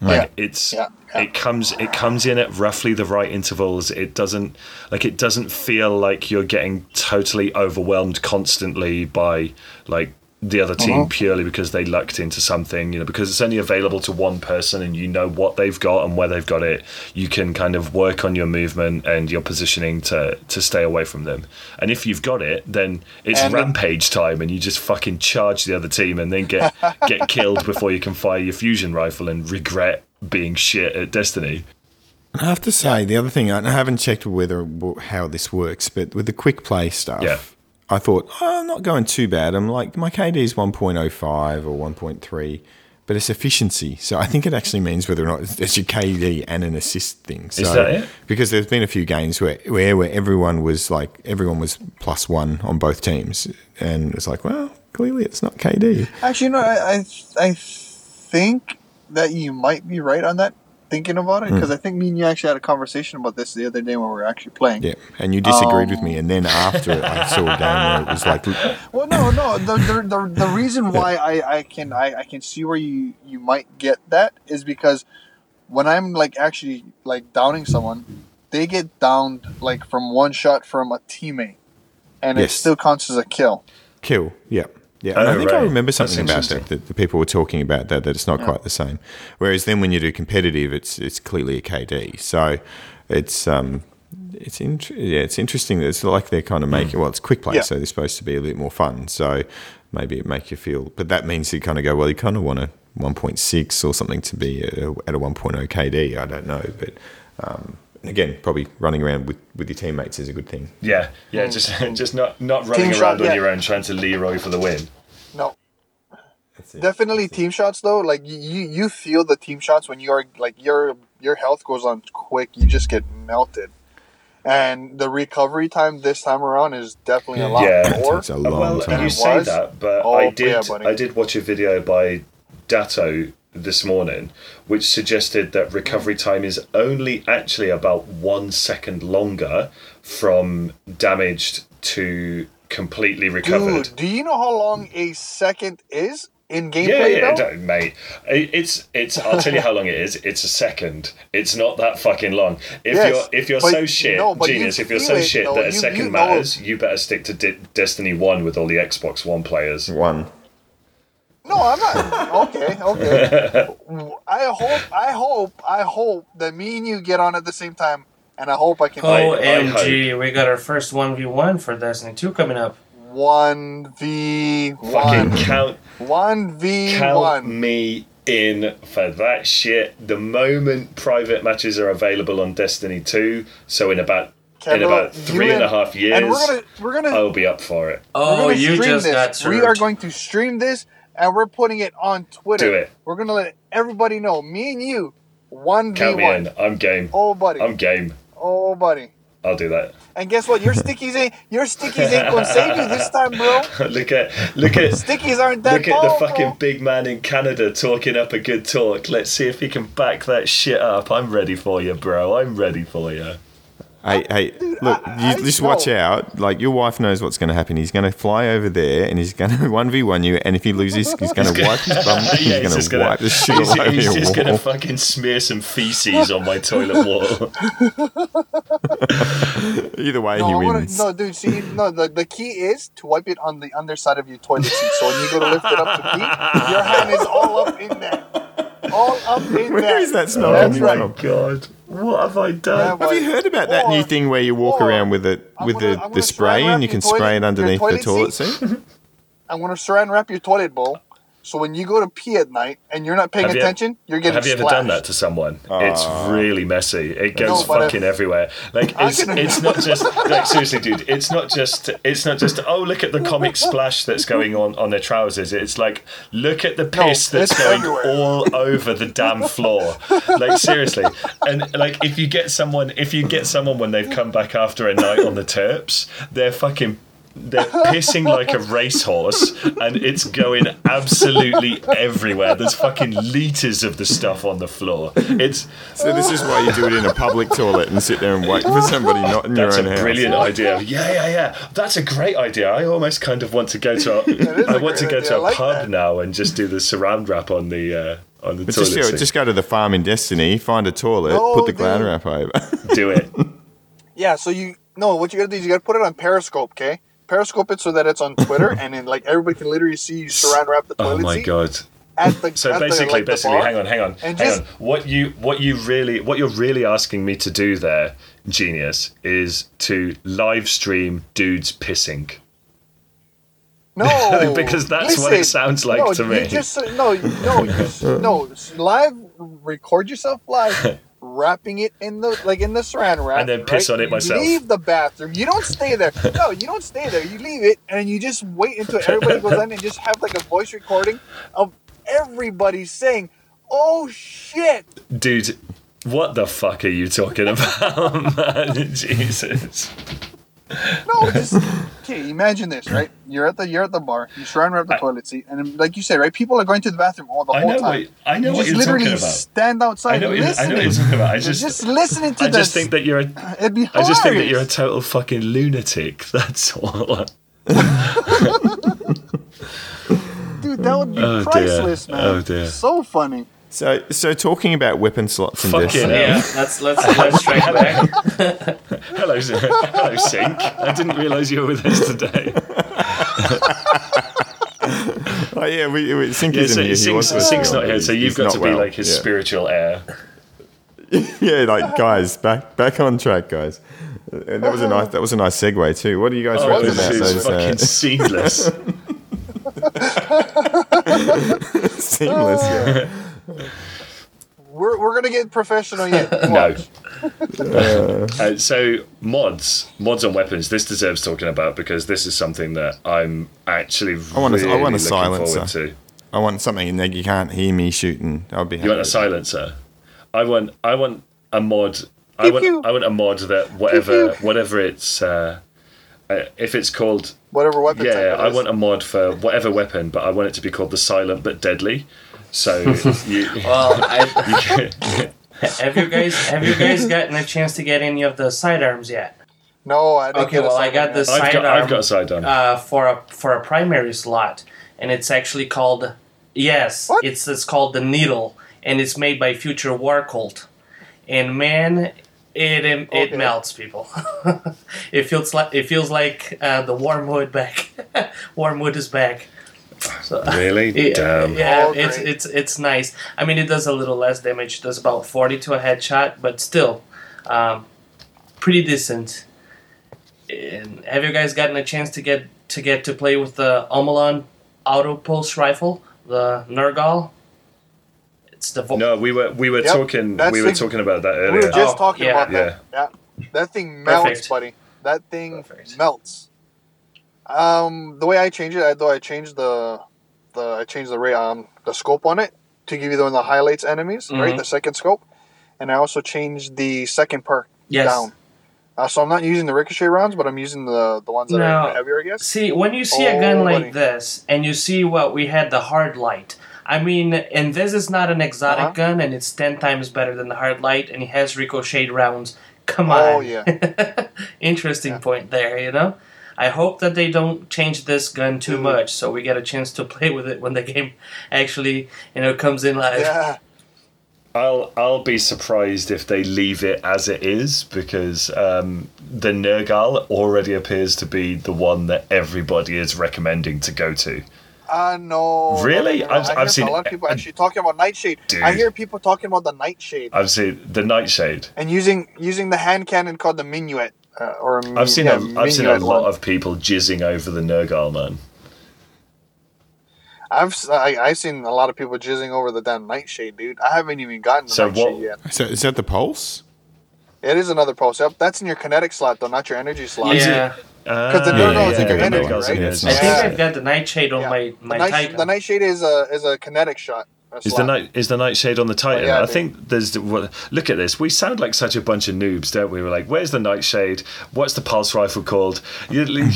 Like Yeah. it's Yeah, yeah. It comes it comes in at roughly the right intervals. It doesn't like it doesn't feel like you're getting totally overwhelmed constantly by like the other team Uh-huh. purely because they lucked into something, you know, because it's only available to one person and you know what they've got and where they've got it. You can kind of work on your movement and your positioning to to stay away from them. And if you've got it, then it's And- rampage time and you just fucking charge the other team and then get get killed before you can fire your fusion rifle and regret being shit at Destiny. I have to say the other thing I haven't checked whether how this works, but with the quick play stuff, Yeah. I thought oh, I'm not going too bad. I'm like my KD is 1.05 or 1.3, but it's efficiency. So I think it actually means whether or not it's your KD and an assist thing. So, that it? Because there's been a few games where, where where everyone was like everyone was plus one on both teams, and it's like well clearly it's not KD. Actually, no, I, I, I think that you might be right on that. Thinking about it, because I think me and you actually had a conversation about this the other day when we were actually playing. Yeah, and you disagreed Um, with me, and then after it, I saw a game where it was like Well, no, no. The, the, the, the reason why I, I can I, I can see where you you might get that is because when I'm like actually like downing someone, they get downed like from one shot from a teammate, and it still counts as a kill. Kill, yeah. Yeah, Oh, I think I right. remember That's something about that, that the people were talking about that that it's not quite the same. Whereas then when you do competitive, it's it's clearly a KD. So it's um it's int- yeah it's interesting. It's like they're kind of making well it's quick play, Yeah. so they're supposed to be a little more fun. So maybe it make you feel, but that means you kind of go well you kind of want a 1.6 or something to be at a, at a 1.0 KD. I don't know, but. Um, again, probably running around with, with your teammates is a good thing. Yeah, yeah, just <laughs> mm. just not not running Team around shot, on yeah. your own trying to Leroy for the win. No, definitely team shots though. Like you, you you feel the team shots when you're like your your health goes on quick. You just get melted. And the recovery time this time around is definitely a lot Yeah. more. It's a long well, time. you say that, but Oh, I did. yeah. I did watch a video by Datto this morning, which suggested that recovery mm. time is only actually about one second longer from damaged to completely recovered. Dude, do you know how long a second is in Yeah, gameplay? yeah, though? mate. It's it's. I'll tell you how long it is. It's a second. It's not that fucking long. If Yes, you're if you're so shit, know, but you genius. If you're so it, shit though. that a You- second you know- matters, you better stick to Di- Destiny One with all the Xbox One players. One. No, I'm not. Okay, okay. <laughs> I hope, I hope, I hope that me and you get on at the same time, and I hope I can Oh, OMG, we got our first 1v1 for Destiny 2 coming up. one v Fucking one, count one v count one. me in for that shit. The moment private matches are available on Destiny 2, so in about in about you three and a half years, And we're gonna we're gonna I'll be up for it. Oh, you just this. got served. We are going to stream this and we're putting it on Twitter. Do it. We're gonna let everybody know. Me and you, one v Count me in. one. I'm game. Oh buddy. I'm game. oh buddy. I'll do that. And guess what? Your stickies ain't your stickies ain't gonna save you this time, bro. <laughs> look at look at Stickies aren't that look at the fucking big man in Canada talking up a good talk. Let's see if he can back that shit up. I'm ready for you, bro. I'm ready for you. Hey, hey, look, I- you I just watch out. Like, your wife knows what's going to happen. He's going to fly over there and he's going to 1v1 you. And if he loses, he's going to wipe his bum. <laughs> He's Yeah, going just to wipe the shit he's, all over he's just gonna fucking smear some feces on my toilet wall. <laughs> Either way, No, he I wanna, no, dude. See, no. The, the key is to wipe it on the underside of your toilet seat. So when you go to lift it up to pee, your hand is all up in there, all up in Where there. is that smell That's oh coming right. from? God, what have I done? Yeah, Have you heard about that new thing where you walk around with the I'm with gonna- the, the spray and you can your spray it underneath your the toilet toilet seat? <laughs> I want gonna saran wrap your toilet bowl. So when you go to pee at night and you're not paying Have attention, you're getting Have you ever done that to someone? Ah. It's really messy. It goes No, fucking I- everywhere. Like it's it's not just like seriously, dude. It's not just it's not just oh look at the comic splash that's going on on their trousers. It's like look at the piss that's going everywhere. all over the damn floor. Like seriously, and like if you get someone if you get someone when they've come back after a night on the terps, they're fucking. They're pissing like a racehorse, and it's going absolutely everywhere. There's fucking liters of the stuff on the floor. It's So this is why you do it in a public toilet and sit there and wait for somebody not in That's your a own house. That's a brilliant idea. Yeah, yeah, yeah. That's a great idea. I almost kind of want to go to. <laughs> is A, I a want to go idea. to I a like pub that. now and just do the surround wrap on the uh, on the But toilet just, you know, just go to the farm in Destiny, find a toilet, No, put the gland dude. wrap over. do it. <laughs> Yeah, so you no, what you gotta do is you gotta put it on Periscope, okay? Periscope it so that it's on Twitter, <laughs> and then like everybody can literally see you saran wrap the oh toilet Oh my seat god. the So at the, basically, like, the basically, bar. hang on, hang on, And hang just- on. What you, what you really, what you're really asking me to do there, genius, is to live stream dudes pissing. No, <laughs> Because that's what it sounds like no, to you me. Just no, no, you no. <laughs> Live, record yourself live, wrapping it in the like in the saran wrap, And then piss right? on it You myself. Leave the bathroom. You don't stay there. <laughs> No, you don't stay there. You leave it, and you just wait until everybody goes in and just have like a voice recording of everybody saying, "Oh shit." Dude, what the fuck are you talking about, <laughs> man? <laughs> Jesus. No, just okay. Imagine this, right? You're at the you're at the bar. You're saran wrap the I- toilet seat, and like you say, right? People are going to the bathroom all the I whole know time. what I know you what just you're literally talking about. stand outside I know, what you're, I know what you're talking about. I just, just listening to I this. just think that you're a, <sighs> it'd be I just think that you're a total fucking lunatic. <laughs> That's all. <laughs> dude. That would be Oh, dear. priceless, man. Oh, dear. So funny. So, so talking about weapon slots in Fucking Destiny. hell. Yeah, let's let's let's track back. <laughs> Hello, S- hello, Sync. I didn't realise you were with us today. <laughs> Oh yeah, we, we Sync Yeah, isn't so here. He Sync's, wants to Sync's stay not here, so you've got not to be well. like his yeah. spiritual heir. <laughs> Yeah, like guys, back back on track, guys. And that was a nice that was a nice segue too. What do you guys Oh, reckon about this is those fucking uh, seamless. seamless? Yeah. We're, we're gonna get professional yet. <laughs> No. <laughs> Uh, so mods, mods on weapons. This deserves talking about because this is something that I'm actually I want a- I want a silencer. to. I want something in there you can't hear me shooting. I'll be. You want a silencer? I want I want a mod. I want. I want a mod that whatever whatever it's uh, uh, if it's called Whatever weapon. yeah, type it I want a mod for whatever weapon, but I want it to be called the silent but deadly. So <laughs> you, Well, I, you <laughs> have you guys have you guys gotten a chance to get any of the sidearms yet? No, I didn't Okay, get well, I got sidearm this- I've got Sidearm. I've got a sidearm. Uh, for a for a primary slot, and it's actually called yes, What? it's it's called the Needle, and it's made by Future War Cult, and man, it it, Okay. melts people. <laughs> it feels like it feels like uh, the Wormwood back. Wormwood is back. So, <laughs> really? Yeah, Damn. yeah, it's it's it's nice. I mean, it does a little less damage. It does about forty to a headshot, but still, um, pretty decent. And have you guys gotten a chance to get to get to play with the Omolon Auto Pulse rifle, the Nergal? It's the vo- No, we were we were Yep, talking that's we were the- talking about that earlier. We were just Oh, talking yeah. about that. Yeah. That thing melts, Perfect. buddy. That thing Perfect. melts. Um, the way I changed it, I, though I changed the the I changed the um the scope on it to give you the one that highlights enemies, right? Mhm. The second scope, and I also changed the second perk yes. down. Uh, so I'm not using the ricochet rounds, but I'm using the the ones that are heavier, I guess. See, when you see a gun Oh, like buddy. this, and you see what we had the hard light. I mean, and this is not an exotic Uh-huh. gun, and it's ten times better than the hard light, and it has ricochet rounds. Come on. Oh, yeah. <laughs> Interesting Yeah. point there, you know? I hope that they don't change this gun too Dude. much so we get a chance to <laughs> play with it when the game actually, you know, comes in live. Yeah, I'll I'll be surprised if they leave it as it is because um, the Nergal already appears to be the one that everybody is recommending to go to. I know. Really? No, no, no. I've- I I've hear seen- a lot of people actually talking about Nightshade. Dude. I hear people talking about the Nightshade I've seen the Nightshade. and using using the hand cannon called the Minuet. Uh, or a, I've seen yeah, a, I've seen a lot one. of people jizzing over the Nergal man. I've s- I, have seen a lot of people jizzing over the damn Nightshade, dude. I haven't even gotten the So Nightshade what- yet. So is that the pulse? It is another pulse. Yep, that's in your kinetic slot though, not your energy slot. Yeah. Because the Nergal is yeah, a kinetic, Nergal's right? in I think I've got the Nightshade on Yeah. my, The, my night, the Nightshade is a is a kinetic shot. A Is the night is the nightshade on the Titan? yeah, I dude. think there's the- what- look at this. We sound like such a bunch of noobs, don't we? We're like, where's the nightshade? What's the pulse rifle called? You- <laughs>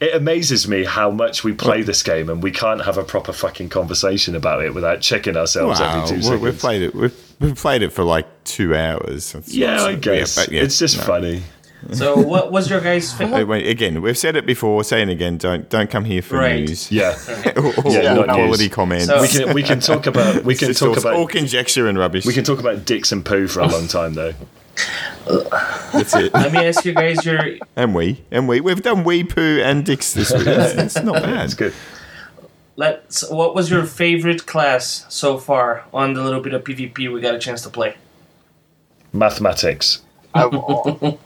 It amazes me how much we play this game and we can't have a proper fucking conversation about it without checking ourselves Wow, every two we- seconds. we've played it. We've, we've played it for like two hours. It's- yeah, I it's- guess but yeah, it's just no. funny. So, what was your guys' favorite? wait, again, we've said it before. Saying again, don't don't come here for Right. news Yeah, or, or Yeah, not quality news. comments. So- we can we can talk about <laughs> we can talk all, all conjecture and rubbish. we can talk about dicks and poo for a long time though. That's it. Let me ask you guys your and we and we we've done wee poo and dicks this week. It's, it's not <laughs> bad. It's good. let's. What was your favorite class so far on the little bit of PvP we got a chance to play? Mathematics. I've, <laughs>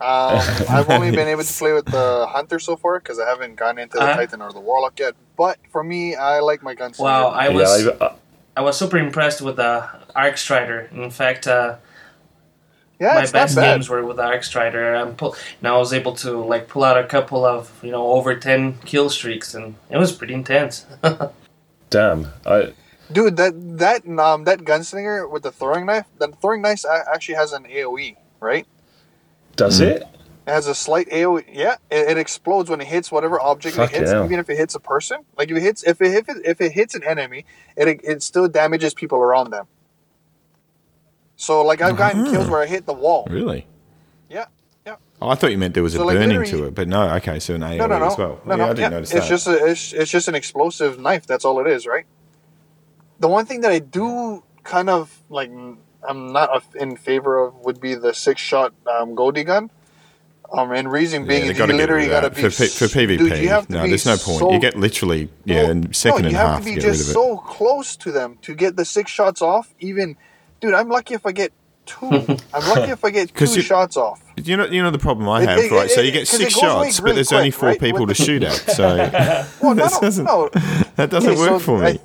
um, <laughs> I've only been able to play with the hunter so far because I haven't gone into the Uh-huh. titan or the warlock yet. But for me, I like my gunslinger. Wow, I was yeah, I, I was super impressed with the Arc Strider. In fact, uh, yeah, my it's not best bad. games were with the Arc Strider. I'm pull, and I was able to like pull out a couple of you know over ten kill streaks, and it was pretty intense. <laughs> damn. I Dude, that that um that gunslinger with the throwing knife, the throwing knife actually has an AOE, right? Does it? It has a slight AOE. Yeah, it, it explodes when it hits whatever object Fuck it hits, yeah. even if it hits a person. Like if it hits if it if it, if it hits an enemy, it it still damages people around them. So like I've gotten Uh-huh. kills where I hit the wall. Really? Yeah, yeah. Oh, I thought you meant there was So, a like, burning to it, but no. Okay, so an AOE No, no, no, as well. no, yeah, no. I didn't yeah. notice it's that. just a, it's, it's just an explosive knife. That's all it is, right? The one thing that I do kind of like, I'm not in favor of would be the six shot um, Goldie gun. Um, and reason being, yeah, is got to you get literally rid got to be for, P- for PvP. Dude, you have to no, be there's no point. so- you get literally yeah, No, and second no, and you a have half to to be get just so close to them to get the six shots off. Even, dude, I'm lucky if I get two. <laughs> I'm lucky if I get <laughs> two you- shots off. You know, you know the problem I have, it- right? so it- you get six it goes away shots, but really there's only four right? people to shoot at. <laughs> So Well, That no, doesn't- no. that doesn't Okay, work so for me. I-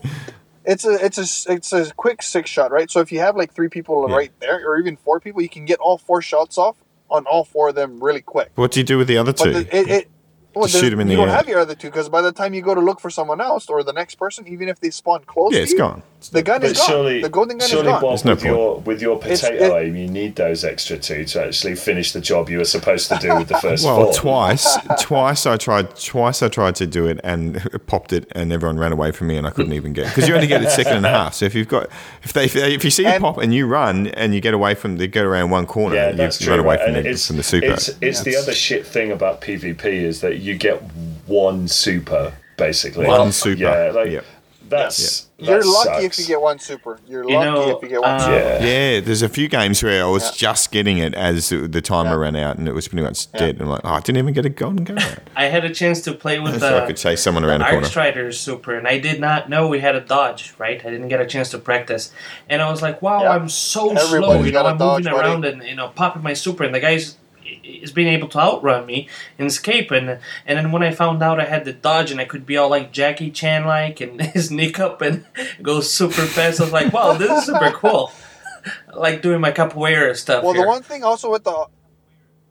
it's a it's a it's a quick six shot, right? So if you have like three people Yeah. right there, or even four people, you can get all four shots off on all four of them really quick. what do you do with the other But two? the, it, it well, Just there's- shoot 'em in you the don't air. have your other two because by the time you go to look for someone else or the next person, even if they spawn close, yeah, to it's you, gone. The gun But is gone. surely, the golden gun surely is gone. Bob, no with point. your with your potato it- aim, you need those extra two to actually finish the job you were supposed to do with the <laughs> first Well, four. twice, <laughs> twice I tried, twice I tried to do it and <laughs> popped it, and everyone ran away from me, and I couldn't even get because you only get a second and a half. So if you've got, if they, if, if you see a And- pop and you run and you get away from, they get around one corner, Yeah, you that's true. run away right? from And the, from the super. It's, it's the other shit thing about PvP is that you get one super basically. One super. Yeah, like Yep. that's You're that lucky if you get one super. You're You lucky know, if you get one uh, super. Yeah. Yeah, there's a few games where I was Yeah. just getting it as the timer Yeah. ran out, and it was pretty much dead. I'm like, oh, I didn't even get a golden gun. <laughs> I had a chance to play with so I the could chase someone around the Arc corner. Strider Super, and I did not know we had a dodge. Right, I didn't get a chance to practice, and I was like, "Wow, Yeah. I'm so slow." You know, got a I'm dodge, moving buddy. around and you know popping my super, and the guy's is being able to outrun me and escape. And and then when I found out I had the dodge and I could be all like Jackie Chan like and <laughs> sneak up and go super fast, I was like, wow, this is super cool. <laughs> like doing my capoeira stuff. Well, here. the one thing also with the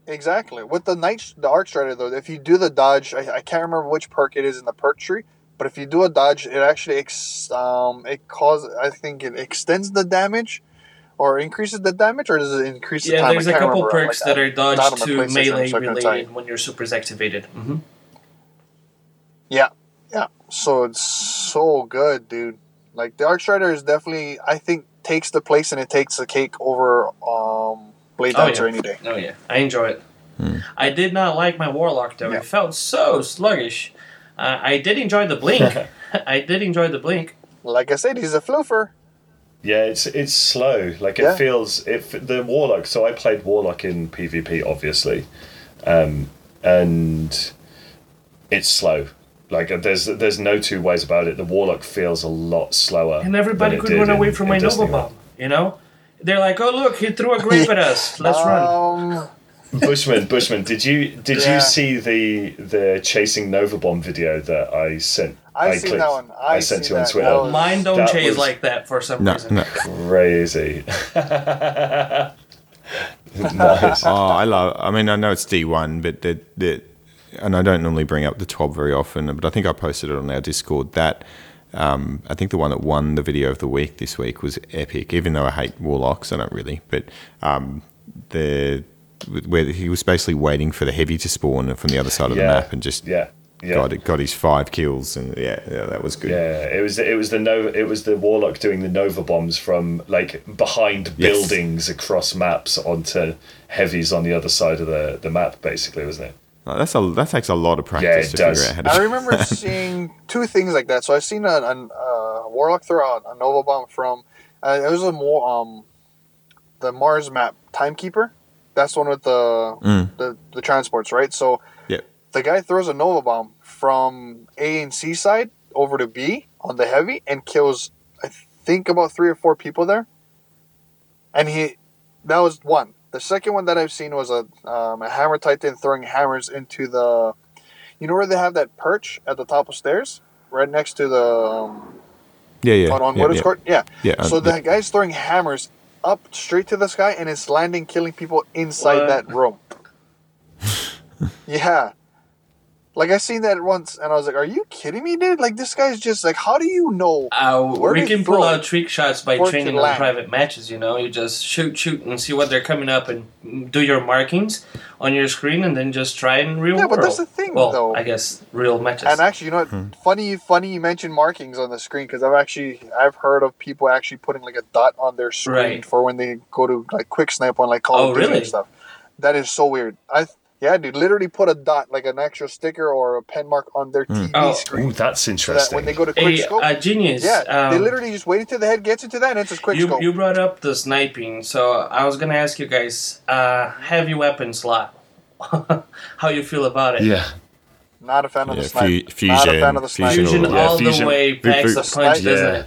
exactly with the night the arc strider though, if you do the dodge, I, I can't remember which perk it is in the perk tree, but if you do a dodge, it actually ex, um it causes I think it extends the damage. Or increases the damage, or does it increase the yeah, time? there's I a couple perks Like, that are not dodged the to melee so I couldn't you. related when your super's activated. Mm-hmm. Yeah, yeah. So it's so good, dude. Like the Arc Strider is definitely, I think, takes the place and it takes the cake over um Blade Oh, yeah. any day. Oh yeah, I enjoy it. I did not like my warlock though. Yeah. It felt so sluggish. Uh, I did enjoy the blink. <laughs> <laughs> I did enjoy the blink. Like I said, he's a floofer. Yeah, it's it's slow. Like it Yeah. feels it the warlock. So I played warlock in PvP, obviously, um, and it's slow. Like there's there's no two ways about it. The warlock feels a lot slower. And everybody could did run away in- from in my Nova Destiny Bomb. You know, they're like, "Oh look, he threw a grape at us. Let's <laughs> run." Bushman, Bushman, did you did Yeah. you see the the chasing Nova Bomb video that I sent? I've I seen that one. I I've sent seen you on that. Twitter. That was- Mine don't That chase was- like that for some No, reason. no. Crazy. <laughs> nice. Oh, I love. I mean, I know it's D one, but the the, and I don't normally bring up the TWAB very often, but I think I posted it on our Discord. That um, I think the one that won the video of the week this week was epic. Even though I hate warlocks, I don't really. But um, the where he was basically waiting for the heavy to spawn from the other side of the map and just Yeah. Yeah. got got his five kills, and yeah, yeah, that was good. Yeah, it was it was the Nova it was the warlock doing the Nova bombs from like behind Yes. buildings across maps onto heavies on the other side of the, the map, basically, wasn't it? Oh, that's a that takes a lot of practice Yeah, it to does. figure out how I remember <laughs> seeing two things like that. So I've seen a, a, a Warlock throw out a Nova Bomb from, uh, it was a more, um, the Mars map Timekeeper. That's the one with the, Mm. the, the transports, right? So Yep. the guy throws a Nova Bomb from A and C side over to B on the heavy and kills, I think, about three or four people there. And he, that was one. The second one that I've seen was a, um, a Hammer Titan throwing hammers into the, you know where they have that perch at the top of stairs, right next to the um, Yeah, yeah, on, on yeah, yeah. Court. Yeah. Yeah, So uh, the guy's throwing hammers up straight to the sky and it's landing, killing people inside What? that room. <laughs> yeah. Like I seen that once and I was like, "Are you kidding me, dude? Like this guy's just like, how do you know?" Uh, we can pull out trick shots by For it to training on private matches. You know, you just shoot, shoot, and see what they're coming up, and do your markings on your screen, and then just try in real Yeah, world. but that's the thing, well, though. I guess real matches. And actually, you know what? Funny, funny you mentioned markings on the screen because I've actually I've heard of people actually putting like a dot on their screen Right. for when they go to like quick snipe on like Call Oh, of Duty really? and stuff. That is so weird. I yeah, dude, literally put a dot like an extra sticker or a pen mark on their TV Oh. screen Ooh, that's so that interesting. when they go to quick Hey, scope, uh, genius. yeah, they um, literally just wait until the head gets into that and it's just quick you, scope. you brought up the sniping, so I was gonna ask you guys, uh, heavy weapon slot. <laughs> How you feel about it? yeah. Not a fan of Yeah, the snipe. fu- Not a fan of the snipe. fusion Fusion Yeah, all fusion. the way packs the Fu- punch, fu- doesn't Yeah. it?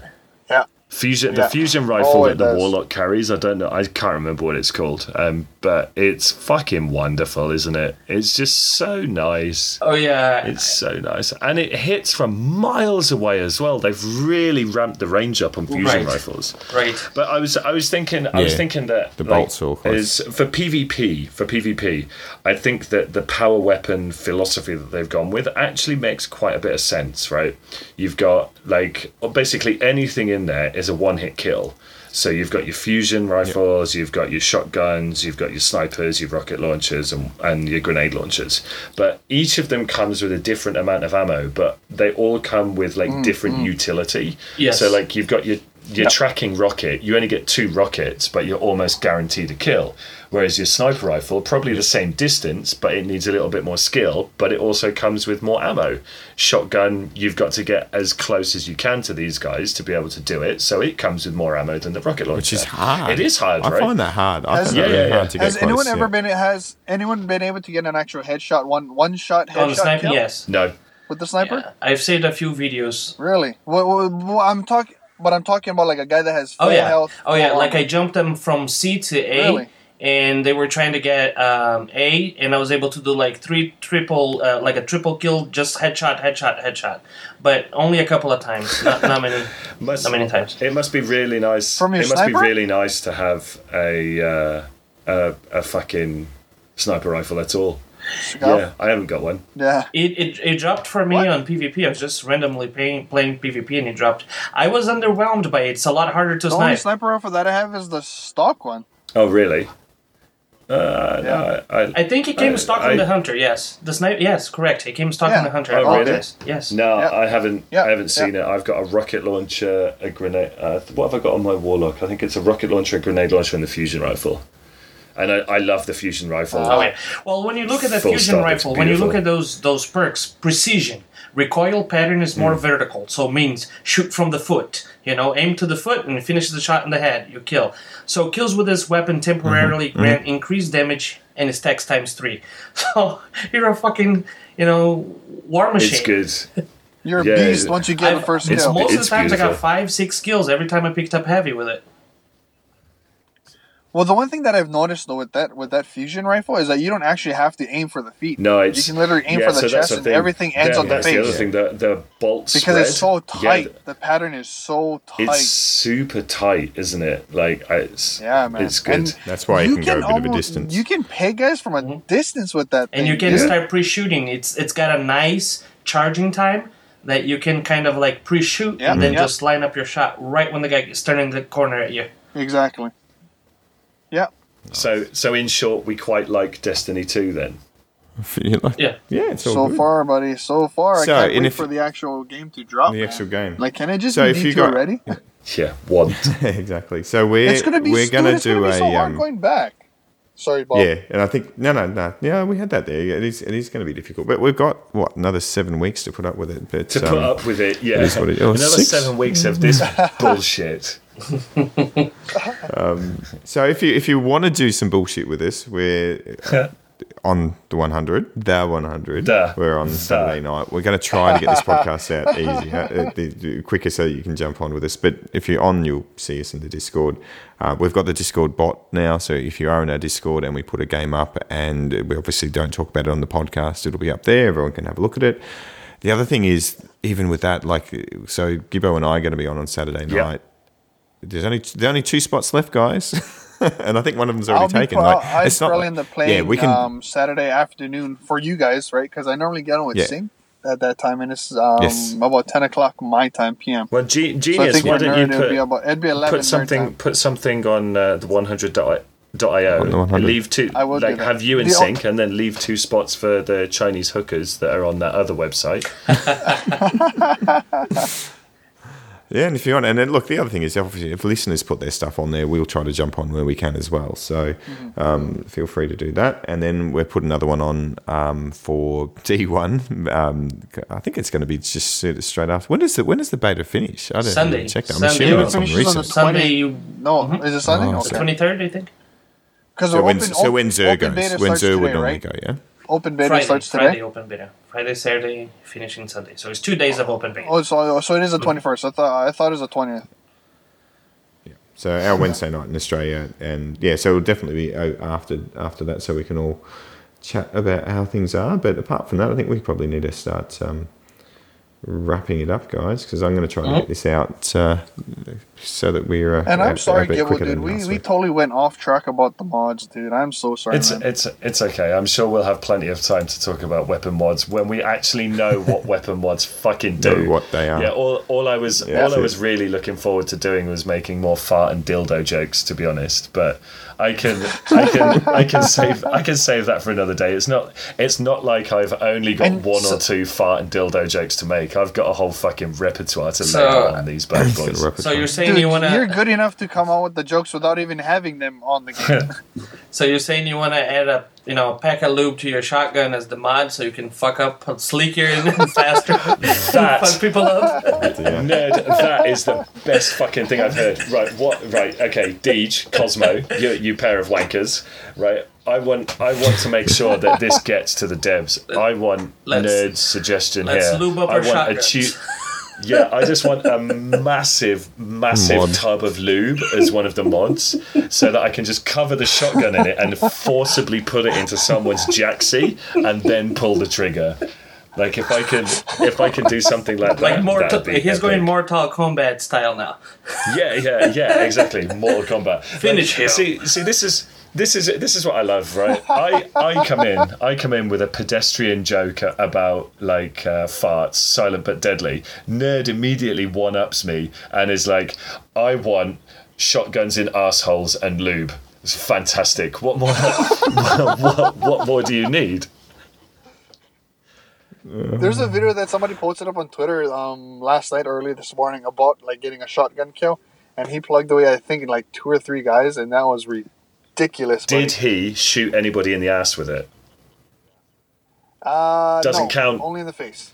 Yeah. Fusion, Yeah. the fusion rifle Oh, that the does. warlock carries. I don't know. I can't remember what it's called. Um, but it's fucking wonderful, isn't it? It's just so nice. Oh yeah, It's so nice, and it hits from miles away as well. They've really ramped the range up on fusion Right. rifles. right. But I was I was thinking I was thinking that the like, bolts are is for PvP for PvP. I think that the power weapon philosophy that they've gone with actually makes quite a bit of sense, right? You've got like basically anything in there is a one hit kill. So you've got your fusion rifles, you've got your shotguns, you've got your snipers, your rocket launchers, and, and your grenade launchers. But each of them comes with a different amount of ammo, but they all come with like mm, different mm. utility. Yes. So like you've got your your tracking rocket, you only get two rockets, but you're almost guaranteed a kill. Whereas your sniper rifle, probably the same distance, but it needs a little bit more skill, but it also comes with more ammo. Shotgun, you've got to get as close as you can to these guys to be able to do it, so it comes with more ammo than the rocket launcher. which is hard. It is hard, I right? find that hard. I Has- find that Yeah, really yeah, hard yeah. to get Has close. anyone ever yeah. been has anyone been able to get an actual headshot one one shot On the headshot kill yes. No. with the sniper? Yeah, I've saved a few videos. Really? Well, well, well, I'm talking, but I'm talking about like a guy that has full Oh yeah, health. oh yeah. Like I jumped them from C to A, Really? and they were trying to get um, A, and I was able to do like three triple, uh, like a triple kill, just headshot, headshot, headshot, but only a couple of times, not, not many, <laughs> Must- not many times. It must be really nice. From your it must be really nice to have a uh, a, a fucking sniper rifle at all. Go. Yeah, I haven't got one. Yeah. It, it, it dropped for me What? on PvP. I was just randomly playing, playing PvP and it dropped. I was underwhelmed by it. It's a lot harder to snipe. The only sniper rifle that I have is the stock one. Oh, really? Uh, Yeah. no, I, I think it came I- stock I- on the hunter. Yes, the snipe. Yes, correct. It came stock Yeah. on the hunter. Oh, I really? apologize. Yes. No, Yeah. I haven't. Yeah, I haven't seen yeah. it. I've got a rocket launcher, a grenade. Uh, what have I got on my warlock? I think it's a rocket launcher, a grenade launcher, and the fusion rifle. And I, I love the fusion rifle. Oh, yeah. Well, when you look at the Full fusion stop, rifle, when you look at those those perks, precision, recoil pattern is Mm. more vertical, so means shoot from the foot. You know, aim to the foot and finish the shot in the head. You kill. So kills with this weapon temporarily Mm-hmm. grant increased damage and its tax times three. <laughs> So you're a fucking you know war machine. It's good. You're a Yeah, beast once you get the I've- first it's kill. Most of the times I got five, six kills every time I picked up heavy with it. Well, the one thing that I've noticed though with that with that fusion rifle is that you don't actually have to aim for the feet. No, you can literally aim yeah, for the so chest, the and thing. everything ends Yeah, on the that's the other face thing. The the bolt because it's so tight. Yeah, the pattern is so tight. it's super tight, isn't it? Like it's yeah, man. it's good. And That's why you, can, go a bit of a distance. You can peg guys from a Mm-hmm. distance with that thing. and you can dude. start pre-shooting. It's it's got a nice charging time that you can kind of like pre-shoot Yeah, and then yeah. just line up your shot right when the guy is turning the corner at you. exactly. Yeah. So so in short, we quite like Destiny 2 then. <laughs> You like- Yeah. yeah, it's all So good. far, buddy. So far, So, I can't wait if- for the actual game to drop. the man. actual game. Like, can I just So if you D2 got- already? <laughs> Yeah, one. <laughs> exactly. So we're It's gonna be. we're gonna it's do gonna be a so hard um, going back. Sorry, Bob. yeah, and I think no, no, no. Yeah, we had that there. Yeah, It is it is going to be difficult, but we've got what another seven weeks to put up with it. But to um, put up with it, yeah. it is it- oh, Another six? seven weeks of this bullshit. So if you if you want to do some bullshit with us, we're on the 100, the 100. The. We're on Saturday night. We're going to try to get this podcast out easy, uh, the, the quicker, so you can jump on with us. But if you're on, you'll see us in the Discord. Uh, we've got the Discord bot now, so if you are in our Discord and we put a game up, and we obviously don't talk about it on the podcast, it'll be up there. Everyone can have a look at it. The other thing is, even with that, like, so Gibbo and I are going to be on on Saturday night. There's only there only two spots left, guys, <laughs> and I think one of them's already I'll taken. pro- like, I'll it's not probably like- end up playing Yeah, we can. um, Saturday afternoon for you guys, right? Because I normally get on with Yeah. Sync at that time, and it's um, Yes. about ten o'clock my time PM. Well, Ge- So genius. think why for don't you nerd, it'd be put, about it'd be eleven. put something put something on uh, the 100.io On the 100. leave two I will like have you in The op- sync and then leave two spots for the chinese hookers that are on that other website <laughs> <laughs> Yeah, and if you want, and then look, the other thing is, obviously, if listeners put their stuff on there, we'll try to jump on where we can as well. So Mm-hmm. um, feel free to do that. And then we're put another one on um, for D1. Um, I think it's going to be just straight after. When does the when does the beta finish? I don't Sunday. Really check that. I'm Sunday. assuming it's on finishes on the. Sunday, you, No, Mhm. is it Sunday? Oh, okay. so- twenty third, I think. Because So open, when so when Xur goes, when starts Xur would normally right? go, yeah. Open beta Friday, starts today. Friday open beta. Friday, Saturday, finishing Sunday. So it's two days of open beta. Oh, so so it is the twenty first. I thought I thought it was the twentieth. Yeah. So our Wednesday night in Australia, and yeah, so it'll definitely be uh, after after that, so we can all chat about how things are. But apart from that, I think we probably need to start um, wrapping it up, guys, because I'm going to try and get this out uh, so that we're. Uh, And I'm sorry, a Gibble, dude. We, we totally went off track about the mods, dude. I'm so sorry. it's man. it's it's okay i'm sure we'll have plenty of time to talk about weapon mods when we actually know what <laughs> weapon mods fucking do Know what they are. yeah all, all i was Yeah, all i was really looking forward to doing was making more fart and dildo jokes to be honest but i can i can i can save i can save that for another day. It's not it's not like i've only got And one so- or two fart and dildo jokes to make. I've got a whole fucking repertoire to So- lay on these bad boys. So you're saying Dude, you wanna you're good enough to come out with the jokes without even having them on the <laughs> game. So you're saying you wanna add a you know pack a lube to your shotgun as the mod so you can fuck up <laughs> sleeker and <laughs> faster That- fuck people up? Yeah. <laughs> Nerd, that is the best fucking thing I've heard. Right, what? Right, okay, Deej, Cozmo, you, you pair of wankers. Right, I want, I want to make sure that this gets to the devs. I want Let's- nerd suggestion let's here. lube up I our want a shotguns. tu- Yeah, I just want a massive, massive Mod. tub of lube as one of the mods, so that I can just cover the shotgun in it and forcibly put it into someone's jacksie and then pull the trigger. Like if I can, if I can do something like that, Like Mortal, that'd be he's going epic. Mortal Kombat style now. Yeah, yeah, yeah, exactly. Mortal Kombat. Finish him. See, see, this is this is this is what I love, right? I I come in, I come in with a pedestrian joke about like uh, farts, silent but deadly. Nerd immediately one ups me and is like, I want shotguns in assholes and lube. It's fantastic. What more? <laughs> what, what, more do you need? There's a video that somebody posted up on Twitter um, last night, early this morning, about like getting a shotgun kill, and he plugged away, I think, like two or three guys, and that was ridiculous. Buddy. Did he shoot anybody in the ass with it? uh, doesn't no, count? Only in the face.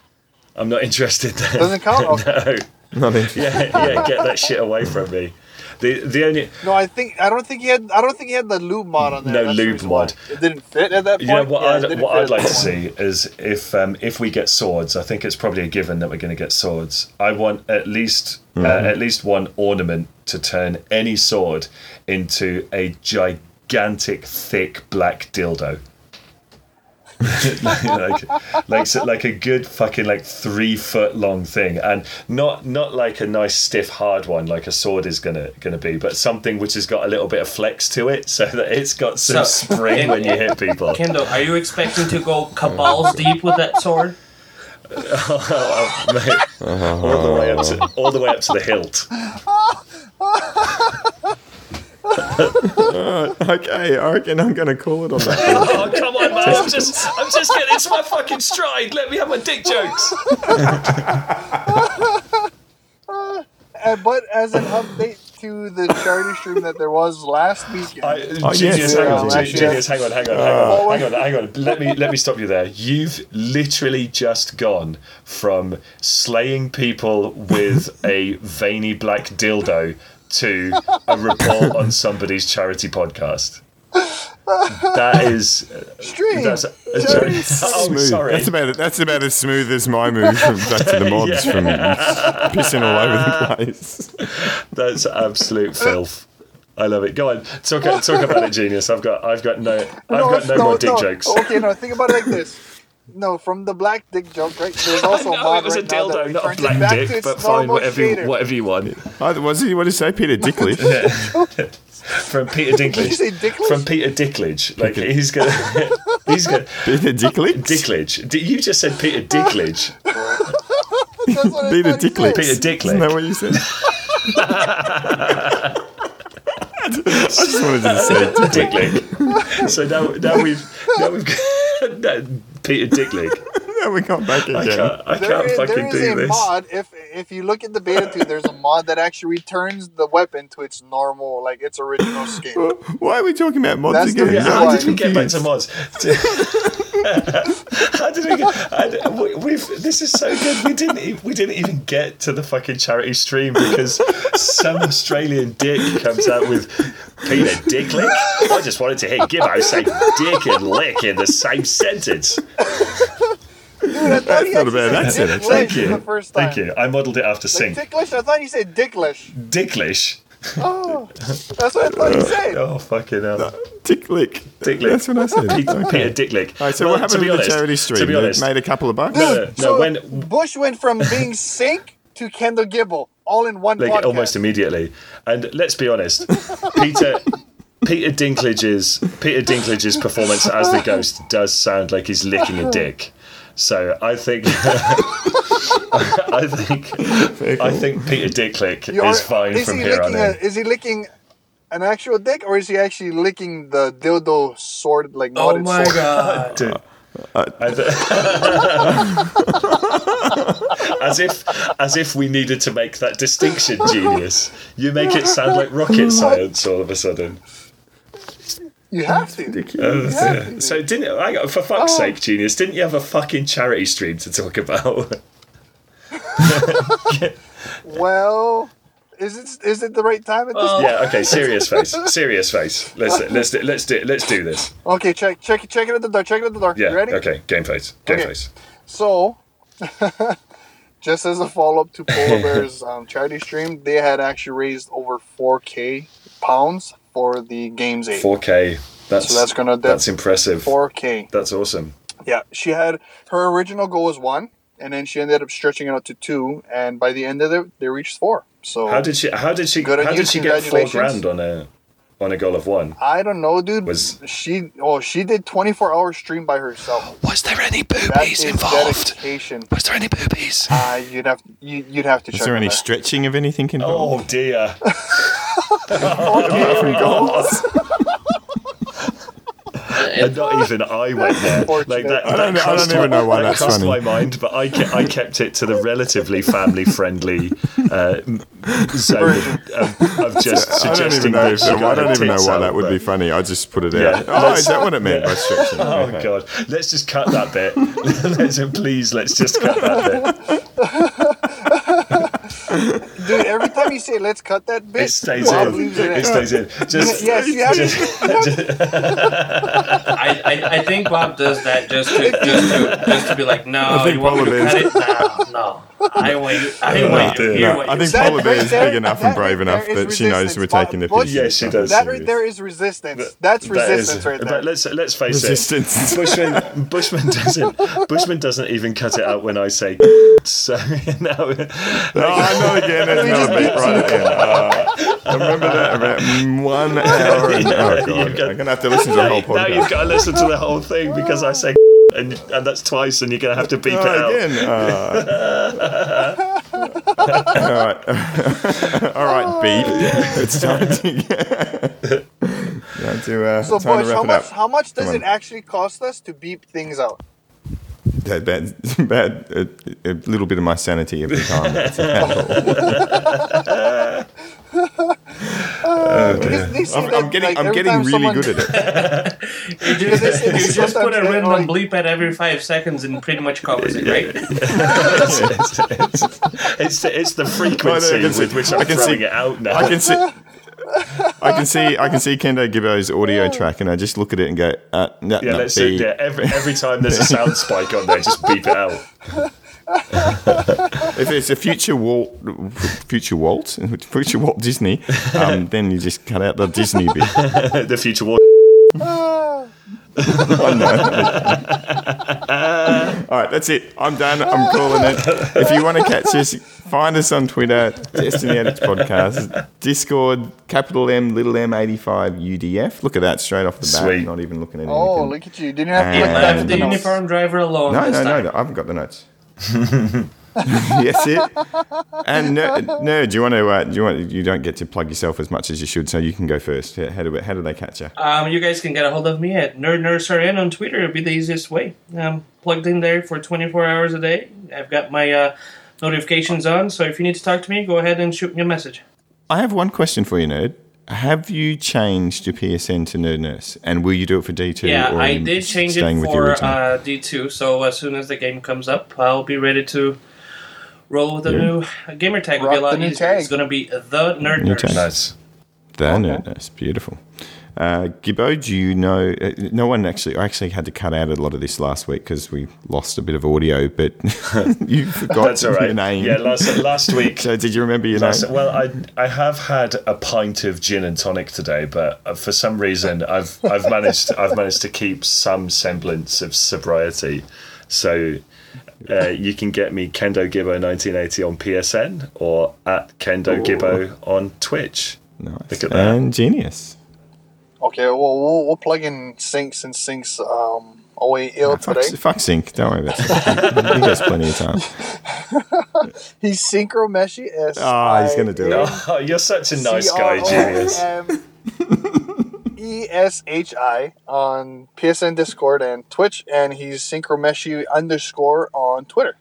I'm not <laughs> interested. Then. Doesn't count. <laughs> No. <laughs> Not interested. Yeah, yeah. Get that shit away from me. The the only No, I think I don't think he had. I don't think he had the lube mod on there. No That's the lube reason why. mod. It didn't fit at that point. You know what Yeah, I'd, what I'd like to see is if um, if we get swords, I think it's probably a given that we're going to get swords. I want at least uh, at least one ornament to turn any sword into a gigantic, thick black dildo. <laughs> like, like, so- like a good fucking like three foot long thing, and not not like a nice stiff hard one like a sword is gonna gonna be, but something which has got a little bit of flex to it, <laughs> so that it's got some So- spring when you hit people. Kendall, are you expecting to go cabals deep with that sword? Oh, <laughs> mate. all the way up to all the way up to the hilt. <laughs> Okay, I reckon I'm going to call it on that. <laughs> Oh come on, man! I'm just I'm just getting into my fucking stride. Let me have my dick jokes. <laughs> Uh, but as an update to the charity stream that there was last weekend, I, Oh, genius, yes, hang on, yeah. Genius, hang on, hang on, hang on, hang on, hang on. Let me let me stop you there. You've literally just gone from slaying people with a veiny black dildo to a report on somebody's charity podcast. That is stream. that's. Charity oh, Smooth. sorry. That's about that's about as smooth as my move from back to the <laughs> mods from pissing all over the <laughs> place. That's absolute filth. I love it. Go on, talk talk about it, genius. I've got I've got no I've got no, more dick jokes. Okay, no, think about it like this. <laughs> No, from the black dick joke, right? There's also <laughs> a no, mod it was right a dildo, not a it black dick, to but fine, whatever you, shader. whatever you want. Oh, was he? What did he say? Peter Dickley. <laughs> From Peter Did you Dinklage. say Dicklage? From Peter Dicklage. Like he's gonna <laughs> he's gonna Peter Dickley. Dicklage. D- You just said Peter Dicklage. That's what Peter thought he Dickley. Peter Isn't that what you said? I just wanted to say Dicklick. So now now we've now we've got no, Peter Dicklick. now <laughs> we got back I can't I There can't is, fucking there is do a this. mod. If if you look at the beta two, there's a mod that actually returns the weapon to its normal, like its original <laughs> skin. Why are we talking about mods That's the again? reason How did we get back to mods? <laughs> How did we get? I, we, we've. This is so good. We didn't. e- We didn't even get to the fucking charity stream because some Australian dick comes out with Peter Dicklick. I just wanted to hear Gibbo say dick and lick in the same sentence. Dude, I thought he not a bad said accent. Thank you. The first time. Thank you. I modelled it after Like Sync. ticklish? I thought you said dicklish. Dicklish. Oh, that's what I thought you said. Oh fucking hell. Ticklick. Dicklick. That's what I said. Peter, Okay. Peter Dicklick. All right, so Well, what happened to be with honest, the charity stream? To be They honest, made a couple of bucks. no, no, no. so when Bush went from being Sync to Kendall Gibble all in one like podcast. almost immediately. And let's be honest, Peter Peter Dinklage's Peter Dinklage's performance as the ghost does sound like he's licking a dick. So I think <laughs> I think I think Peter Dicklick You are- is fine is from he here on licking in. a, Is he licking an actual dick, or is he actually licking the dildo sword, like Oh my sword? god. <laughs> Dude, uh, uh, I th- <laughs> as if as if we needed to make that distinction, genius. You make it sound like rocket science all of a sudden. You have to. Oh, Yeah. dear. So didn't hang on, for fuck's Oh. sake, genius? Didn't you have a fucking charity stream to talk about? <laughs> Well, is it is it the right time at this? Well- yeah. Okay. Serious face. <laughs> Serious face. Let's let's do, let's do let's do this. Okay, check check check it at the door. Check it at the door. Yeah. You ready? Okay. Game face. Game Okay. face. So, <laughs> just as a follow up to Polar Bears um, charity stream, they had actually raised over 4k pounds for the games aid. 4K. That's So that's gonna- that's impressive. 4k. That's awesome. Yeah, she had her original goal was one, and then she ended up stretching it out to two, and by the end of it, they reached four. So How did she? How did she? Good on How you, did she get four grand on a on a goal of one? I don't know, dude. Was- she? Oh, she did 24 hour stream by herself. Was there any boobies is involved? dedication. Was there any boobies? Uh, you'd have you, you'd have to Is check. there any that. stretching of anything involved? Oh dear. <laughs> Apart from goals? And not even I went there. Like that. I don't- that I don't crossed even know why that that's crossed funny. my mind, but I, ke- I kept it to the relatively family friendly uh, zone of, of <laughs> just I don't suggesting even know. that If, she I got don't even know tits why out, that would but- be funny. I just put it Yeah, out. Oh, is that what it meant by stretching? <laughs> Oh Okay. god, let's just cut that bit. <laughs> let's, please, let's just cut that bit. Dude, every time you say "let's cut that bit," It stays Bob in. leaves it. It stays in. <laughs> Just, Yes, you have to. I, I, I think Bob does that just to just to just to be like, no, think you want me to Paula cut it? No, no. I want you. I want you to hear No, what I think say. That Polar Bear is big enough that and brave enough that she knows we're taking the But- piss. Yeah, she does. That right there is resistance. That's that is- resistance right there. But let's let's face Resistance. it. Bushman <laughs> Bushman doesn't Bushman doesn't even cut it out when I say <laughs> so. now, No, Oh, not again. There's another beat right again. Uh, I remember that about one <laughs> hour. And, oh, God. You've got- I'm going to have to listen to the now, whole now you've got to listen to the whole thing because I say <laughs> and and that's twice, and you're going to have to beep it Oh, out. again. Uh, <laughs> all right. all right, beep. It's time to, time to, uh, so, time Bush, to how wrap it much up. how much does it actually cost us to beep things out? That bad, bad, <laughs> a, a little bit of my sanity every time. <laughs> That's Because <laughs> oh, they say I'm, that, I'm getting, like, I'm getting really someone- good at it. You Because they just, you just put a random like- bleep at every five seconds and pretty much covers it, right? it's, it's, it's, the, it's the frequency I can see- with which I'm I can throwing see- it out now. I can see. I can see, I can see Kendo Gibbo's audio track, and I just look at it and go, uh, no, yeah, no, let's beep. yeah, every every time there's a sound spike on there, just beep it out. If it's a future Walt, future Walt, future Walt Disney, um, then you just cut out the Disney bit. <laughs> the future war. <laughs> <laughs> All right, that's it. I'm done. I'm <laughs> calling it. If you want to catch us, find us on Twitter, Destiny Addicts Podcast, Discord, capital M, little M, 85 UDF. Look at that straight off the bat. Sweet. Not even looking at oh, anything. Oh, look at you! Didn't have to And- look Left back Left at the the uniform driver alone No, this no, no, I haven't got the notes. <laughs> <laughs> yes, it. And no, no, do you want to? Uh, do you want? You don't get to plug yourself as much as you should, so you can go first. How how do how do they catch you? Um, you guys can get a hold of me at NerdNurseRN on Twitter. It'll be the easiest way. I'm plugged in there for 24 hours a day. I've got my uh, notifications on, so if you need to talk to me, go ahead and shoot me a message. I have one question for you, nerd. Have you changed your PSN to Nerd Nurse, and will you do it for D two? Yeah, I did change it for uh, D2, so as soon as the game comes up, I'll be ready to roll with a new gamer tag. It'll be a lot the new easier. tag. It's going to be the Nerd New Nurse. tag. Nice. The Nerd Nurse, beautiful. Uh, Gibbo, do you know? Uh, no one actually. I actually had to cut out a lot of this last week because we lost a bit of audio, but <laughs> you <laughs> forgot That's all right. your name. Yeah, last last <laughs> week. so did you remember your Last, name? well, I I have had a pint of gin and tonic today, but uh, for some reason I've I've managed I've managed to keep some semblance of sobriety. So uh, you can get me Kendo Gibbo 1980 on PSN or at Kendo Gibbo on Twitch. Nice. Look at that. And genius. Okay, well, we'll we'll plug in sinks and sinks um away ill Fuck, today. fuck Sync. Don't worry about it. <laughs> he gets plenty of time. <laughs> He's synchromeshi. S Ah, he's gonna do it. Oh, <laughs> you're such a nice guy, genius. E S H I on PSN Discord and Twitch, and he's synchromeshi underscore on Twitter.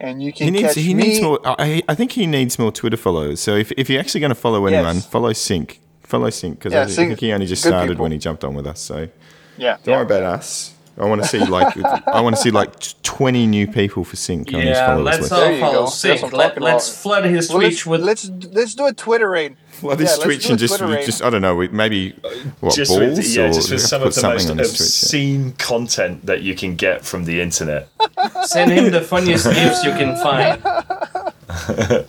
And you can He needs. catch He me. needs more. I, I think he needs more Twitter followers. So if, if you're actually going to follow anyone, Yes. follow Sync. Follow Sync because Yeah, I think he only just started people. when he jumped on with us. So yeah, don't worry about us. I want to see like I want to see like twenty new people for Sync on his Yeah, followers let's list. all follow Sync. Let, let's flood his Well, Twitch let's, with. let's let's do a Twitter raid. Well, this Yeah, Twitch and just, Twitter just I don't know, maybe uh, what just balls with, yeah, or just with some of the most on his Twitch. yeah. obscene content that you can get from the internet. <laughs> Send him the funniest <laughs> gifs you can find. <laughs>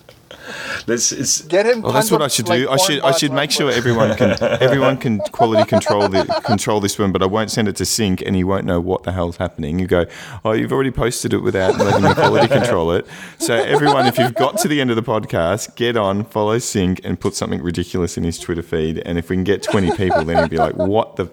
This is Get him. Well, that's what I should like, do. I should I should make sure everyone can <laughs> everyone can quality control the control this one, but I won't send it to Sync, and he won't know what the hell's happening. You go, oh, you've already posted it without letting me quality control it. So everyone, if you've got to the end of the podcast, get on, follow Sync, and put something ridiculous in his Twitter feed. And if we can get twenty people, then he'll be like, what the.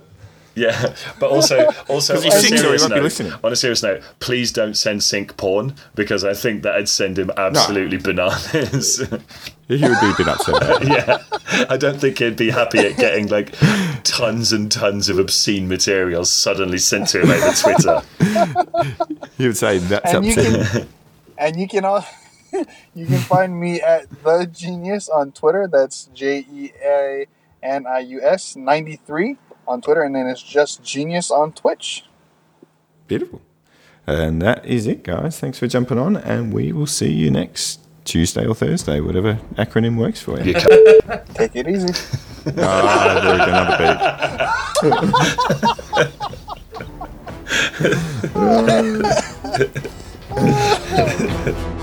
Yeah, but also also on a, he's sick, so he serious note, on a serious note, please don't send Sync porn because I think that'd send him absolutely bananas. He would be a bit upset. Yeah, I don't think he'd be happy at getting like tons and tons of obscene material suddenly sent to him over Twitter. <laughs> He would say that's and you upsetting. can <laughs> and you can all <laughs> you can find me at the Jeanius on Twitter. That's J E A N I U S ninety three on Twitter, and then it's just Jeanius on Twitch. Beautiful. And that is it, guys. Thanks for jumping on, and we will see you next Tuesday or Thursday, whatever acronym works for you. You <laughs> can't- Take it easy. Ah, there we go, another beat. <laughs>